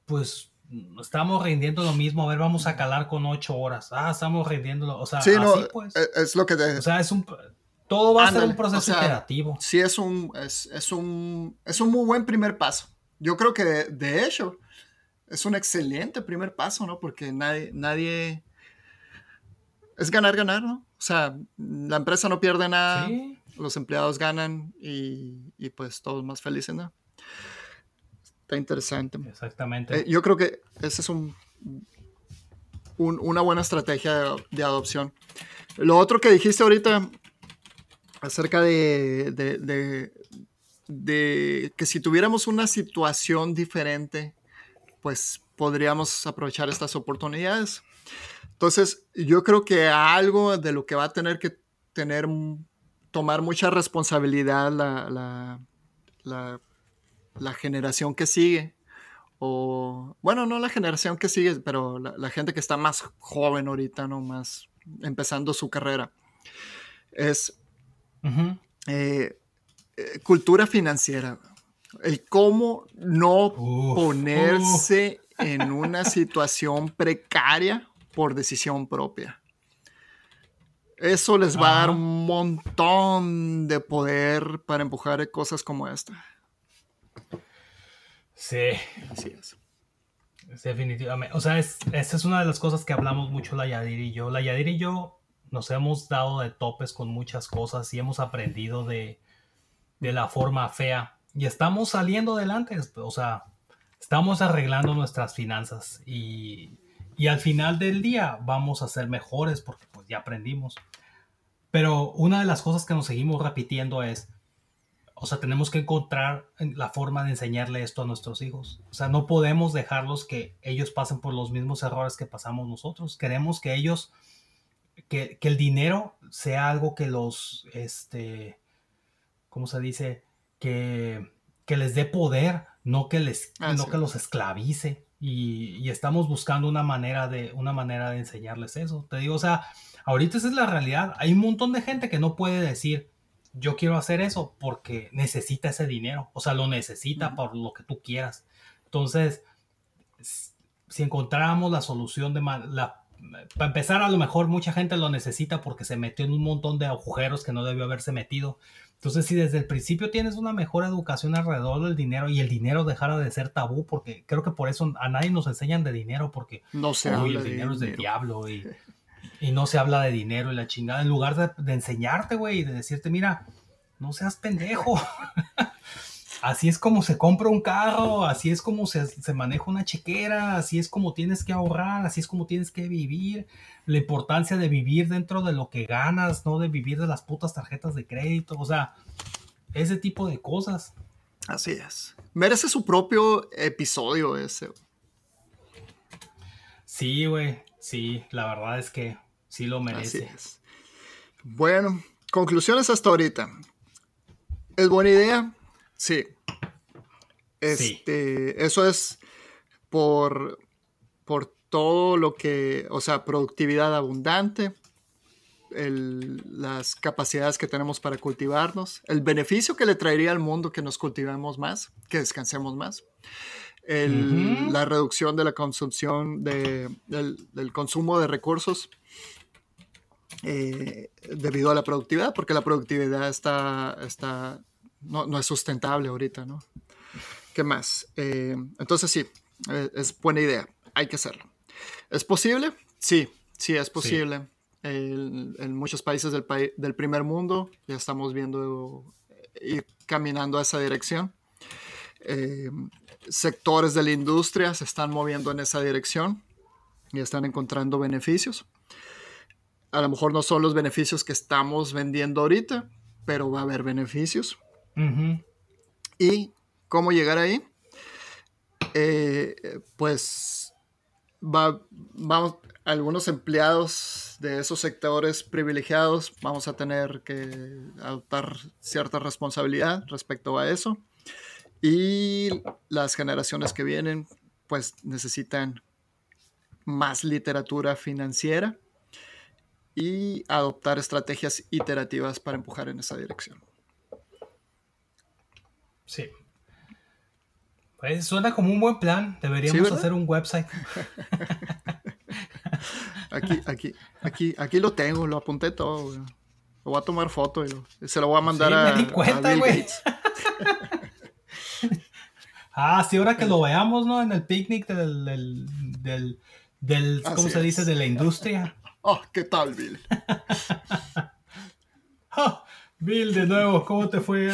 Pues estamos rindiendo lo mismo. A ver, vamos a calar con ocho horas. Ah, estamos rindiendo, o sea, así pues. E, es lo que te... O sea, es un... Todo va a ser un proceso iterativo. Sí, es un, es, es, un, es un muy buen primer paso yo creo que de, hecho es un excelente primer paso, ¿no? Porque nadie, nadie, es ganar, ganar, ¿no? O sea, la empresa no pierde nada, los empleados ganan y, pues todos más felices, ¿no? Está interesante. Exactamente. Eh, yo creo que esa es un, una buena estrategia de, adopción. Lo otro que dijiste ahorita acerca de, de que si tuviéramos una situación diferente, pues podríamos aprovechar estas oportunidades. Entonces, yo creo que algo de lo que va a tener que tener, tomar mucha responsabilidad la, la, generación que sigue, o, bueno, no la generación que sigue, pero la, gente que está más joven ahorita, ¿no? Más empezando su carrera, es eh, cultura financiera. El cómo no ponerse en una situación precaria por decisión propia. Eso les va a dar un montón de poder para empujar cosas como esta. Sí. Así es. Definitivamente. O sea, esa es una de las cosas que hablamos mucho la Yadir y yo. La Yadir y yo nos hemos dado de topes con muchas cosas y hemos aprendido de, de la forma fea y estamos saliendo adelante, o sea, estamos arreglando nuestras finanzas y, y al final del día vamos a ser mejores porque pues ya aprendimos. Pero una de las cosas que nos seguimos repitiendo es, o sea, tenemos que encontrar la forma de enseñarle esto a nuestros hijos. O sea, no podemos dejarlos que ellos pasen por los mismos errores que pasamos nosotros. Queremos que ellos que, el dinero sea algo que los, este, ¿cómo se dice? Que, que les dé poder, no que, les, ah, no que los esclavice. Y, y, estamos buscando una manera, de, una manera de enseñarles eso. Te digo, o sea, ahorita esa es la realidad. Hay un montón de gente que no puede decir, yo quiero hacer eso porque necesita ese dinero. O sea, lo necesita por lo que tú quieras. Entonces, si encontráramos la solución de la para empezar, a lo mejor mucha gente lo necesita porque se metió en un montón de agujeros que no debió haberse metido. Entonces, si desde el principio tienes una mejor educación alrededor del dinero y el dinero dejara de ser tabú, porque creo que por eso a nadie nos enseñan de dinero, porque no se habla el dinero es del diablo y, <laughs> y, no se habla de dinero y la chingada. En lugar de, de enseñarte, güey, y de decirte, mira, no seas pendejo. <laughs> así es como se compra un carro, así es como se, maneja una chequera, así es como tienes que ahorrar, así es como tienes que vivir, la importancia de vivir dentro de lo que ganas, no de vivir de las putas tarjetas de crédito, o sea, ese tipo de cosas. Así es. Merece su propio episodio ese. Sí, güey, sí, la verdad es que sí lo merece. Así es. Bueno, conclusiones hasta ahorita. ¿Es buena idea? Sí. Este, Eso es por, por todo lo que, o sea, productividad abundante, las capacidades que tenemos para cultivarnos, el beneficio que le traería al mundo que nos cultivemos más, que descansemos más, la reducción de la consumpción, de, del, consumo de recursos eh, debido a la productividad, porque la productividad está, está no, es sustentable ahorita, ¿no? ¿Qué más? Eh, entonces sí, eh, es buena idea, hay que hacerlo. ¿Es posible? Sí, sí, es posible. en muchos países del, del, primer mundo ya estamos viendo ir caminando a esa dirección. Eh, sectores de la industria se están moviendo en esa dirección y están encontrando beneficios. A lo mejor no son los beneficios que estamos vendiendo ahorita, pero va a haber beneficios. ¿Y cómo llegar ahí? Eh, pues va, vamos, algunos empleados de esos sectores privilegiados vamos a tener que adoptar cierta responsabilidad respecto a eso. Y las generaciones que vienen, pues necesitan más literatura financiera y adoptar estrategias iterativas para empujar en esa dirección. Sí. Pues suena como un buen plan. Deberíamos hacer un website. <laughs> aquí, aquí, aquí, aquí lo tengo, lo apunté todo. Lo voy a tomar foto y se lo voy a mandar a, Bill Gates. <laughs> ah, sí, ahora que lo veamos, ¿no? En el picnic del, del, del, ¿cómo se dice? De la industria. Oh, <laughs> ¿qué tal, Bill? oh, <laughs> Bill, de nuevo, ¿cómo te fue?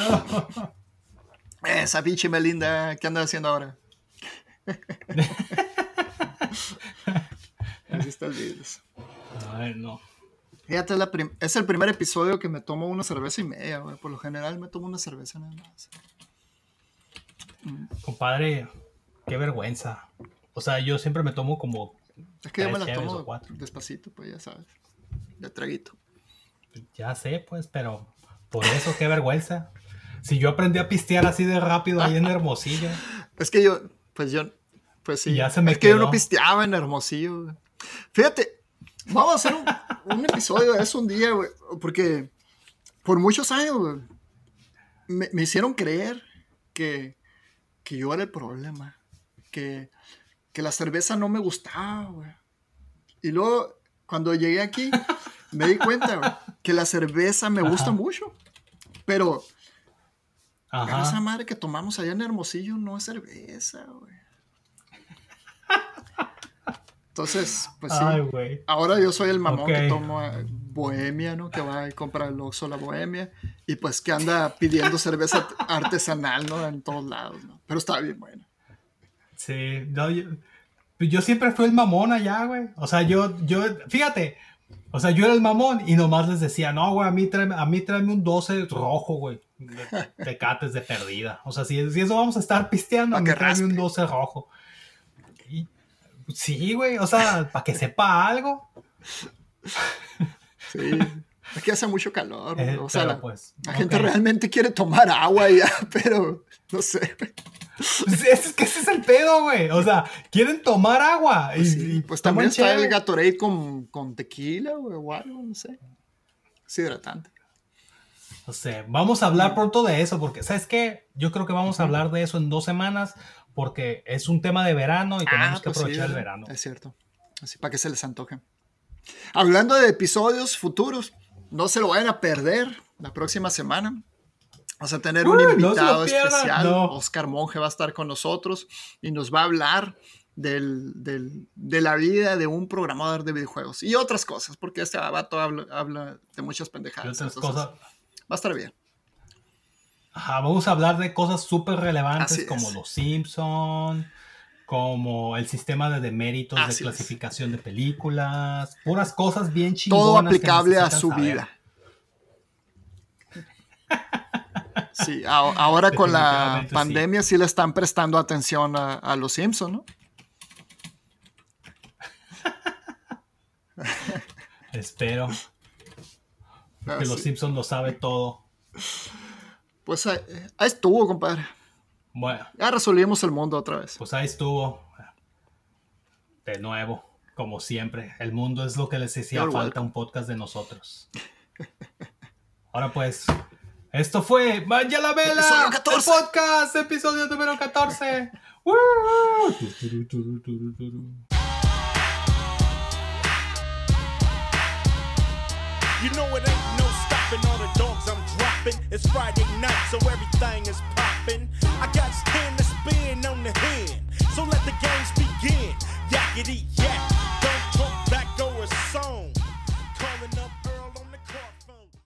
Esa pinche Melinda, ¿qué anda haciendo ahora? <laughs> Así está el video. Ay, no. Fíjate, es, el primer episodio que me tomo una cerveza y media, güey. Por lo general me tomo una cerveza nada más. Mm. Compadre, qué vergüenza. O sea, yo siempre me tomo como. Es que yo me la tomo despacito, pues ya sabes. De traguito. Ya sé, pues, pero por eso qué vergüenza. Si yo aprendí a pistear así de rápido ahí en Hermosillo. <laughs> Es que yo, pues yo, pues sí. Ya se me es que yo no pisteaba en Hermosillo. Fíjate, vamos a hacer <laughs> un, episodio de eso un día, güey. Porque por muchos años, me, hicieron creer que, que yo era el problema. Que, que la cerveza no me gustaba, güey. Y luego, cuando llegué aquí, me di cuenta, que la cerveza me gusta mucho. Pero esa madre que tomamos allá en Hermosillo no es cerveza, güey. <laughs> Entonces, pues sí. Ahora yo soy el mamón que toma bohemia, ¿no? Que va y compra el Oxxo la bohemia. Y pues que anda pidiendo cerveza <laughs> artesanal, ¿no? En todos lados, ¿no? Pero está bien bueno. Sí, no, yo, yo siempre fui el mamón allá, güey. O sea, yo, yo, fíjate, o sea, yo era el mamón y nomás les decía, no, güey, a mí tráeme, a mí tráeme un 12 rojo, güey. De, cates de perdida. O sea, si, si, eso vamos a estar pisteando, <laughs> a mí tráeme un 12 rojo. Sí, güey, o sea, para que sepa algo. Sí. Aquí hace mucho calor. Eh, o sea, la, pues, la gente realmente quiere tomar agua ya, <laughs> pero no sé. Pues es que ese es el pedo, güey. O sea, quieren tomar agua. y- Pues, sí, pues también está el Gatorade con, con tequila güey, o algo, no sé. Es hidratante. No sé, vamos a hablar pronto de eso, porque, ¿sabes qué? Yo creo que vamos a hablar de eso en dos semanas, porque es un tema de verano y tenemos Ah, que pues sí, aprovechar el ¿verdad? verano. Es cierto. Así para que se les antoje. Hablando de episodios futuros, no se lo vayan a perder la próxima semana. Vamos a tener un Uy, no invitado pierdan, especial. no. Oscar Monge va a estar con nosotros y nos va a hablar del- del- de la vida de un programador de videojuegos y otras cosas, porque este vato habla, habla de muchas pendejadas. entonces, cosas. Va a estar bien. Ajá, vamos a hablar de cosas súper relevantes como los Simpson, como el sistema de deméritos Así de es. clasificación de películas, puras cosas bien chingonas. Todo aplicable a su saber. vida. Sí, a- ahora con la sí. pandemia sí. le están prestando atención a, a los Simpsons, ¿no? <laughs> Espero Ah, que los sí. Simpsons lo sabe todo. Pues ahí, ahí estuvo, compadre. Bueno, Ya resolvimos el mundo otra vez. pues ahí estuvo. De nuevo, como siempre, el mundo es lo que les hacía You're falta welcome. un podcast de nosotros. <laughs> Ahora pues, esto fue Vaya la Vela, Episodio el 14. podcast, episodio número 14. <laughs> ¡Woo! Turu, turu, turu, turu. You know it ain't no stopping all the dogs I'm It's Friday night, so everything is poppin'. I got ten to spin on the hand, so let the games begin. Yakety yak, don't talk back or a song.